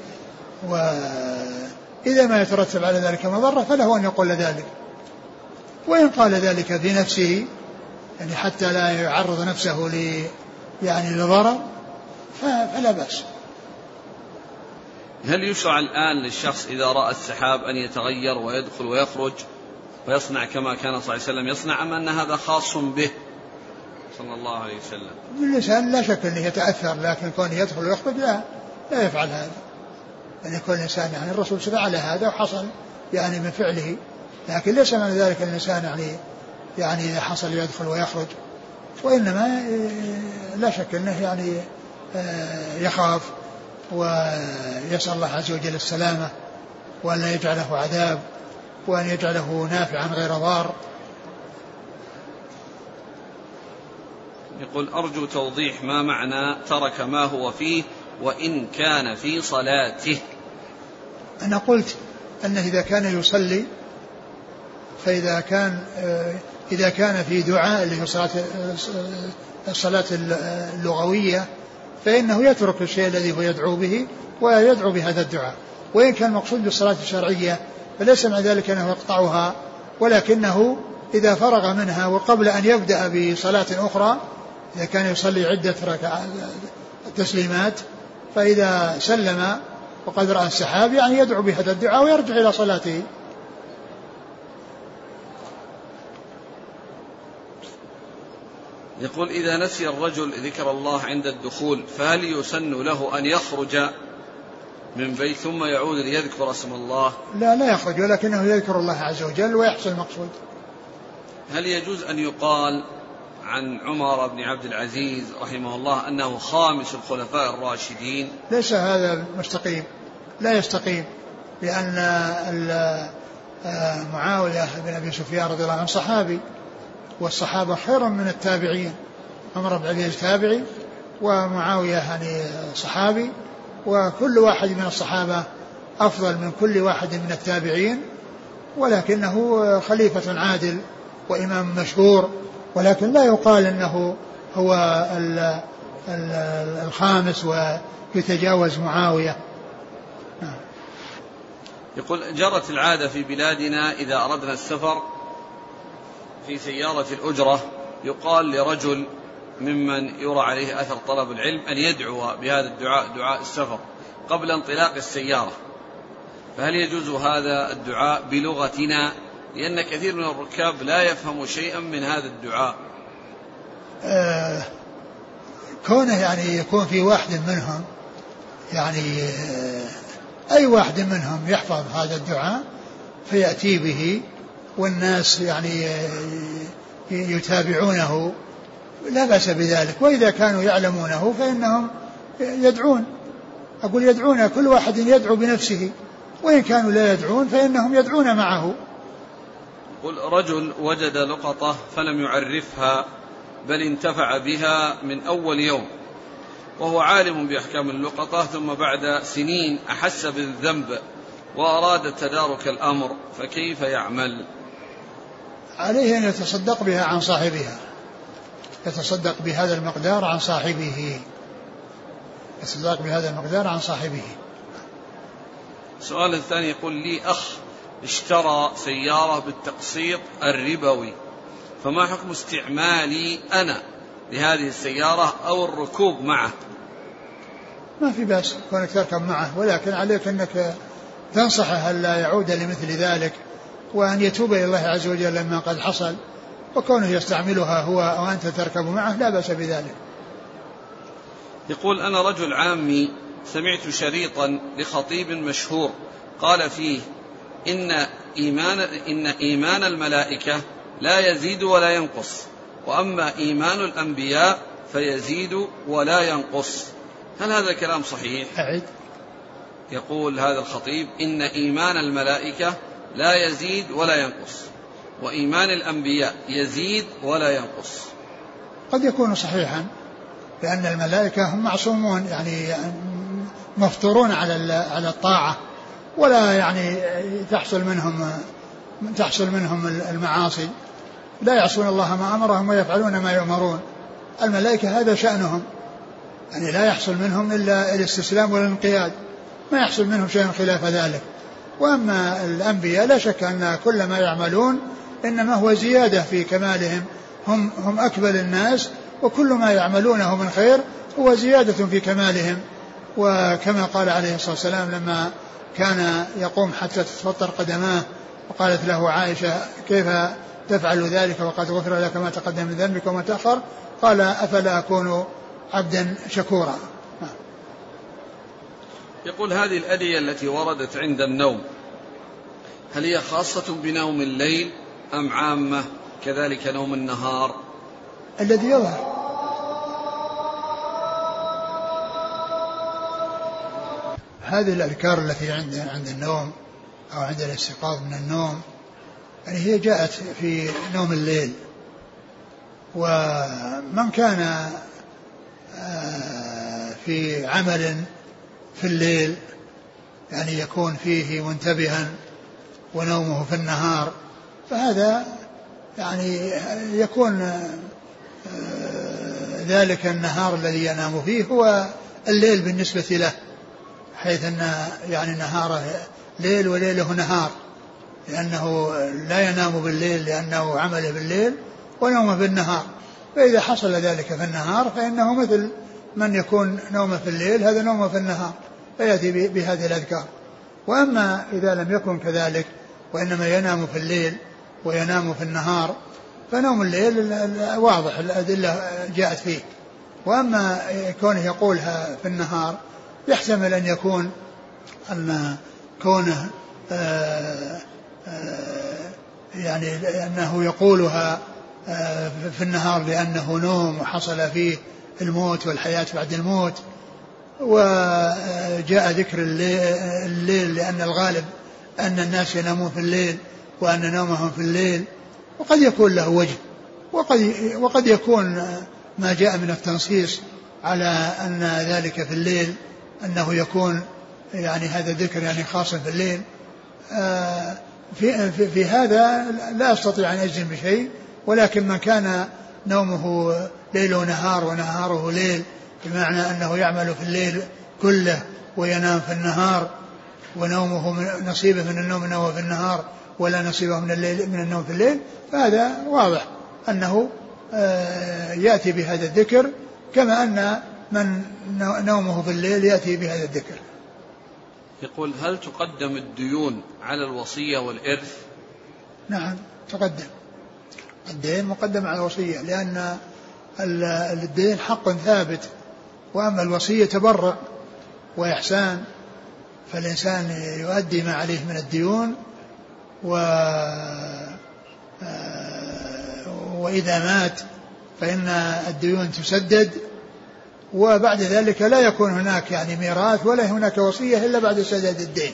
Speaker 2: وإذا ما يترتب على ذلك مضرة فله أن يقول ذلك. وإن قال ذلك في نفسه يعني حتى لا يعرض نفسه ل يعني لضرر فلا بأس.
Speaker 1: هل يشرع الآن للشخص إذا رأى السحاب أن يتغير ويدخل ويخرج ويصنع كما كان صلى الله عليه وسلم يصنع أم أن هذا خاص به صلى الله عليه وسلم؟
Speaker 2: الإنسان لا شك أنه يتأثر لكن كونه يدخل ويخرج لا لا يفعل هذا. يعني يكون الإنسان يعني الرسول فعل هذا وحصل يعني من فعله. لكن ليس معنى ذلك الإنسان يعني يعني إذا حصل يدخل ويخرج. وإنما آه، لا شك أنه يعني آه، يخاف ويسأل الله عز وجل السلامة وأن لا يجعله عذاب وأن يجعله نافعا غير ضار.
Speaker 1: يقول أرجو توضيح ما معنى ترك ما هو فيه وإن كان في صلاته.
Speaker 2: أنا قلت أنه إذا كان يصلي فإذا كان إذا كان في دعاء اللي هي صلاة الصلاة اللغوية فإنه يترك الشيء الذي هو يدعو به ويدعو بهذا الدعاء. وإن كان المقصود بالصلاة الشرعية فليس مع ذلك أنه يقطعها ولكنه إذا فرغ منها وقبل أن يبدأ بصلاة أخرى إذا كان يصلي عدة تسليمات فإذا سلم وقد رأى السحاب يعني يدعو بهذا الدعاء ويرجع إلى صلاته.
Speaker 1: يقول إذا نسي الرجل ذكر الله عند الدخول فهل يسن له أن يخرج من بيت ثم يعود ليذكر اسم الله؟
Speaker 2: لا لا يخرج ولكنه يذكر الله عز وجل ويحصل المقصود.
Speaker 1: هل يجوز أن يقال عن عمر بن عبد العزيز رحمه الله أنه خامس الخلفاء الراشدين؟
Speaker 2: ليس هذا مستقيم. لا يستقيم لأن آه، معاوية بن أبي سفيان رضي الله عنه صحابي. والصحابة خير من التابعين عمر بن عبد تابعي ومعاوية يعني صحابي وكل واحد من الصحابة أفضل من كل واحد من التابعين ولكنه خليفة عادل وإمام مشهور ولكن لا يقال أنه هو الخامس ويتجاوز معاوية نعم.
Speaker 1: يقول جرت العادة في بلادنا إذا أردنا السفر في سيارة الأجرة يقال لرجل ممن يرى عليه أثر طلب العلم أن يدعو بهذا الدعاء دعاء السفر قبل انطلاق السيارة. فهل يجوز هذا الدعاء بلغتنا؟ لأن كثير من الركاب لا يفهم شيئا من هذا الدعاء.
Speaker 2: آه كونه يعني يكون في واحد منهم يعني آه أي واحد منهم يحفظ هذا الدعاء فيأتي به والناس يعني يتابعونه لا بأس بذلك. وإذا كانوا يعلمونه فإنهم يدعون. أقول يدعون كل واحد يدعو بنفسه. وإن كانوا لا يدعون فإنهم يدعون معه.
Speaker 1: قل رجل وجد لقطة فلم يعرفها بل انتفع بها من أول يوم وهو عالم بأحكام اللقطة ثم بعد سنين أحس بالذنب وأراد تدارك الأمر فكيف يعمل؟
Speaker 2: عليه أن يتصدق بها عن صاحبها. يتصدق بهذا المقدار عن صاحبه. يتصدق بهذا المقدار عن صاحبه.
Speaker 1: السؤال الثاني يقول لي أخ اشترى سيارة بالتقسيط الربوي فما حكم استعمالي أنا لهذه السيارة أو الركوب معه؟
Speaker 2: ما في بأس كونك تركب معه ولكن عليك أنك تنصحه ألا يعود لمثل ذلك. وأن يتوب إلى الله عز وجل لما قد حصل وكونه يستعملها هو وأنت تركب معه لا بأس بذلك.
Speaker 1: يقول أنا رجل عامي سمعت شريطا لخطيب مشهور قال فيه إن إيمان إن إيمان الملائكة لا يزيد ولا ينقص وأما إيمان الأنبياء فيزيد ولا ينقص. هل هذا الكلام صحيح؟
Speaker 2: أعد.
Speaker 1: يقول هذا الخطيب إن إيمان الملائكة لا يزيد ولا ينقص. وإيمان الأنبياء يزيد ولا ينقص.
Speaker 2: قد يكون صحيحا لأن الملائكة هم معصومون يعني مفطورون على على الطاعة ولا يعني تحصل منهم تحصل منهم المعاصي. لا يعصون الله ما أمرهم ويفعلون ما يؤمرون. الملائكة هذا شأنهم يعني لا يحصل منهم إلا الاستسلام والانقياد. ما يحصل منهم شيء خلاف ذلك. وأما الأنبياء لا شك أن كل ما يعملون إنما هو زيادة في كمالهم. هم هم أكمل الناس وكل ما يعملونه من خير هو زيادة في كمالهم. وكما قال عليه الصلاة والسلام لما كان يقوم حتى تتفطر قدماه وقالت له عائشة كيف تفعل ذلك؟ وقد غفر لك ما تقدم من ذنبك وما تأخر؟ قال أفلا أكون عبدا شكورا.
Speaker 1: يقول هذه الأدية التي وردت عند النوم هل هي خاصة بنوم الليل أم عامة كذلك نوم النهار؟
Speaker 2: الذي يظهر. هذه الأذكار التي عند عند النوم أو عند الاستيقاظ من النوم يعني هي جاءت في نوم الليل. ومن كان آه، في عمل في الليل يعني يكون فيه منتبها ونومه في النهار. فهذا يعني يكون ذلك النهار الذي ينام فيه هو الليل بالنسبة له حيث أن يعني نهاره ليل وليله نهار لأنه لا ينام بالليل لأنه عمله بالليل ونومه بالنهار فإذا حصل ذلك في النهار فإنه مثل من يكون نومه في الليل هذا نومه في النهار. فيأتي بهذه الأذكار. وأما إذا لم يكن كذلك وإنما ينام في الليل وينام في النهار فنوم الليل واضح الأدلة جاءت فيه. وأما كونه يقولها في النهار يحتمل أن يكون أن كونه آآ آآ يعني أنه يقولها في النهار لأنه نوم وحصل فيه الموت والحياة بعد الموت. وجاء ذكر الليل لأن الغالب أن الناس ينامون في الليل وأن نومهم في الليل وقد يكون له وجه وقد وقد يكون ما جاء من التنصيص على أن ذلك في الليل أنه يكون يعني هذا الذكر يعني خاص في الليل. آه، في, في, في هذا لا أستطيع أن أجزم بشيء ولكن من كان نومه ليل ونهار ونهاره ليل بمعنى أنه يعمل في الليل كله وينام في النهار ونومه من نصيبه من النوم إنه في النهار ولا نصيبه من الليل من النوم في الليل فهذا واضح أنه آه، يأتي بهذا الذكر كما أن من نومه في الليل يأتي بهذا الذكر.
Speaker 1: يقول هل تقدم الديون على الوصية والإرث؟
Speaker 2: نعم تقدم. الدين مقدم على الوصية لأن الدين حق ثابت وأما الوصية تبرع وإحسان فالإنسان يؤدي ما عليه من الديون و آه، وإذا مات فإن الديون تسدد وبعد ذلك لا يكون هناك يعني ميراث ولا هناك وصية إلا بعد سداد الدين.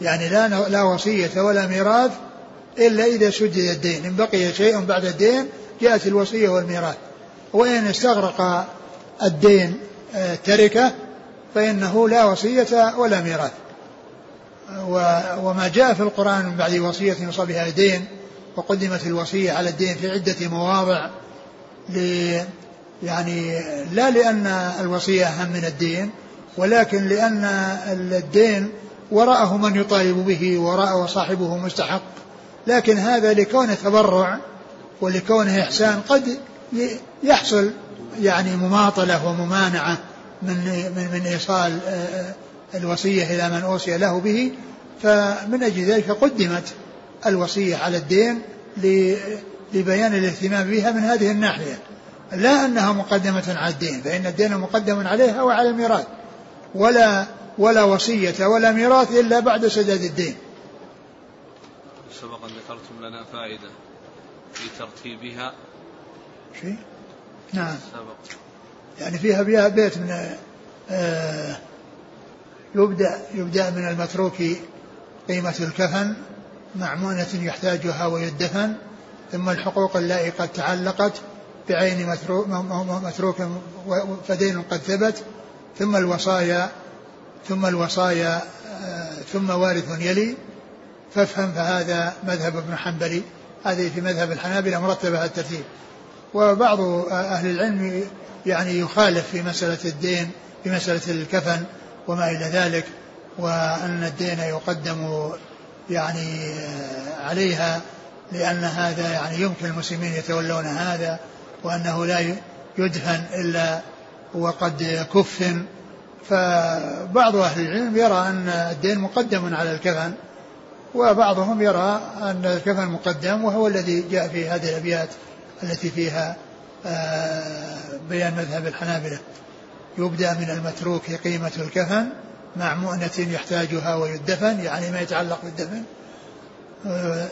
Speaker 2: يعني لا لا وصية ولا ميراث إلا إذا سدد الدين. إن بقي شيء بعد الدين جاءت الوصية والميراث. وإن استغرق الدين آه، تركه فإنه لا وصية ولا ميراث. وما جاء في القرآن من بعد وصية يوصى بها دين وقدمت الوصية على الدين في عدة مواضع يعني لا لأن الوصية أهم من الدين ولكن لأن الدين وراءه من يطالب به وراءه وصاحبه مستحق. لكن هذا لكونه تبرع ولكونه إحسان قد يحصل يعني مماطلة وممانعة من من من إيصال آه، آه، الوصية إلى من أوصي له به. فمن أجل ذلك قدمت الوصية على الدين لبيان الاهتمام بها من هذه الناحية. لا أنها مقدمة على الدين فإن الدين مقدم عليها وعلى الميراث. ولا ولا وصية ولا ميراث إلا بعد سداد الدين.
Speaker 1: سبق أن ذكرتم لنا فائدة في ترتيبها.
Speaker 2: شيء؟ نعم. يعني فيها بيت من آه، يبدأ يبدأ من المتروك قيمة الكفن معمونة يحتاجها ويدفن ثم الحقوق التي قد تعلقت بعين متروك فدين قد ثبت ثم الوصايا ثم الوصايا آه، ثم وارث يلي. فافهم فهذا مذهب ابن حنبلي. هذه في مذهب الحنابلة مرتبة الترتيب. وبعض أهل العلم يعني يخالف في مسألة الدين في مسألة الكفن وما إلى ذلك وأن الدين يقدم يعني عليها لأن هذا يعني يمكن المسلمين يتولون هذا وأنه لا يدفن إلا وقد كفن. فبعض أهل العلم يرى أن الدين مقدم على الكفن وبعضهم يرى أن الكفن مقدم وهو الذي جاء في هذه الأبيات. التي فيها آه، بيان مذهب الحنابلة. يبدأ من المتروك قيمة الكفن مع مؤنة يحتاجها ويدفن يعني ما يتعلق بالدفن. آه،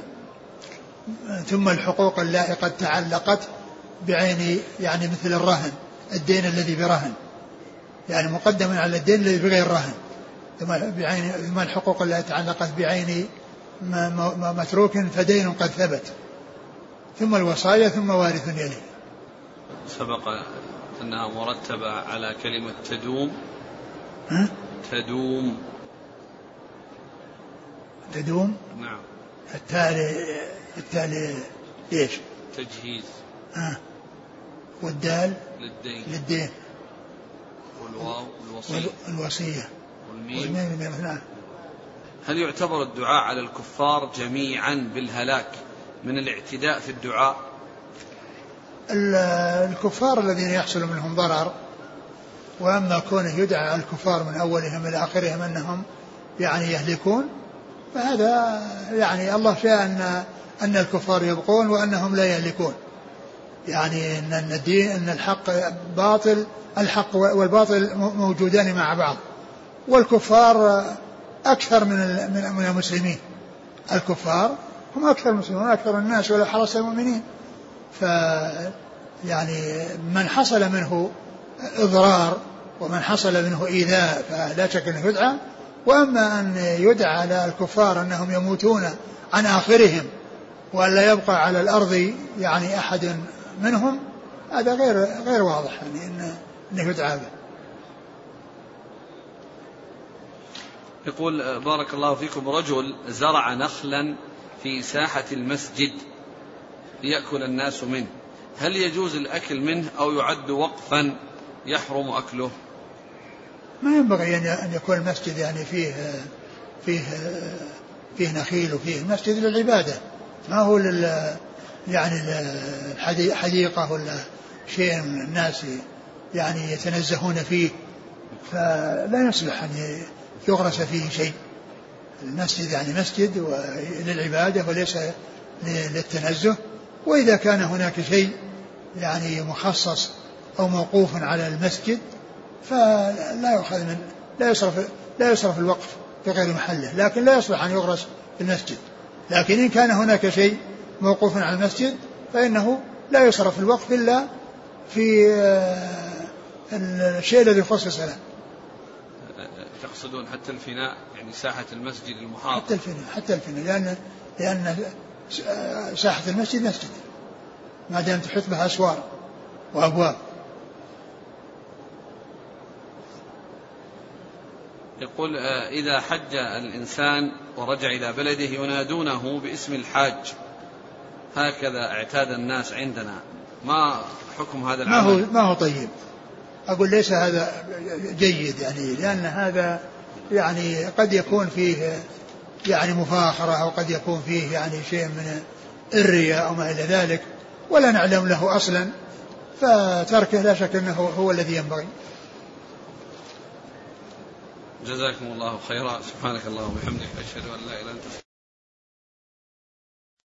Speaker 2: ثم الحقوق التي قد تعلقت بعين يعني مثل الرهن الدين الذي برهن. يعني مقدم على الدين الذي بغير رهن. ثم بعين ثم الحقوق التي تعلقت بعين متروك فدين قد ثبت. ثم الوصايا ثم وارث يليه
Speaker 1: سبق أنها مرتبة على كلمة تدوم.
Speaker 2: ها؟
Speaker 1: تدوم.
Speaker 2: تدوم؟
Speaker 1: نعم.
Speaker 2: التاء التالي إيش؟
Speaker 1: تجهيز.
Speaker 2: ها؟ والدال؟
Speaker 1: للدين.
Speaker 2: للدين.
Speaker 1: والواو الوصية.
Speaker 2: والوصية
Speaker 1: والميم.
Speaker 2: والميم نعم
Speaker 1: هل يعتبر الدعاء على الكفار جميعا بالهلاك؟ من الاعتداء في الدعاء؟
Speaker 2: ال- الكفار الذين يحصل منهم ضرر وأما كونه يدعى الكفار من أولهم إلى آخرهم أنهم يعني يهلكون فهذا يعني الله شاء ان أن الكفار يبقون وأنهم لا يهلكون. يعني ان الدين إن الحق باطل الحق والباطل موجودان مع بعض. والكفار أكثر من من المسلمين. الكفار هم أكثر المسلمين أكثر الناس ولو حرص المؤمنين ف يعني من حصل منه إضرار ومن حصل منه إيذاء فلا شك أنه يدعى وأما أن يدعى على الكفار أنهم يموتون عن آخرهم وأن لا يبقى على الأرض يعني أحد منهم هذا غير غير واضح يعني إنه يدعى به.
Speaker 1: يقول بارك الله فيكم رجل زرع نخلا في ساحة المسجد ليأكل الناس منه. هل يجوز الأكل منه أو يعد وقفا يحرم أكله؟
Speaker 2: ما ينبغي ان أن يكون المسجد يعني فيه فيه فيه نخيل وفيه المسجد للعبادة. ما هو لل يعني الحدي- حديقة ولا شيء الناس يعني يتنزهون فيه فلا يصلح أن يغرس فيه شيء. المسجد يعني مسجد للعبادة وليس للتنزه. وإذا كان هناك شيء يعني مخصص أو موقوف على المسجد فلا يؤخذ من لا يصرف لا يصرف الوقف في غير محله لكن لا يصلح أن يغرس في المسجد. لكن إن كان هناك شيء موقوف على المسجد فإنه لا يصرف الوقف إلا في آه، الشيء الذي خصص له.
Speaker 1: تقصدون حتى الفناء يعني ساحة المسجد المحاط
Speaker 2: حتى الفناء حتى الفناء لأن لأن ساحة المسجد مسجد. ما دام تحيط بها أسوار وأبواب.
Speaker 1: يقول آه، إذا حج الإنسان ورجع إلى بلده ينادونه باسم الحاج هكذا اعتاد الناس عندنا. ما حكم هذا
Speaker 2: ما هو
Speaker 1: العمل؟
Speaker 2: ما هو طيب. أقول ليس هذا جيد يعني لأن هذا يعني قد يكون فيه يعني مفاخرة أو قد يكون فيه يعني شيء من الرياء أو ما إلى ذلك ولا نعلم له أصلا فتركه لا شك أنه هو الذي ينبغي.
Speaker 1: جزاكم الله خيرا. سبحانك اللهم وبحمدك أشهد أن لا إله إلا أنت.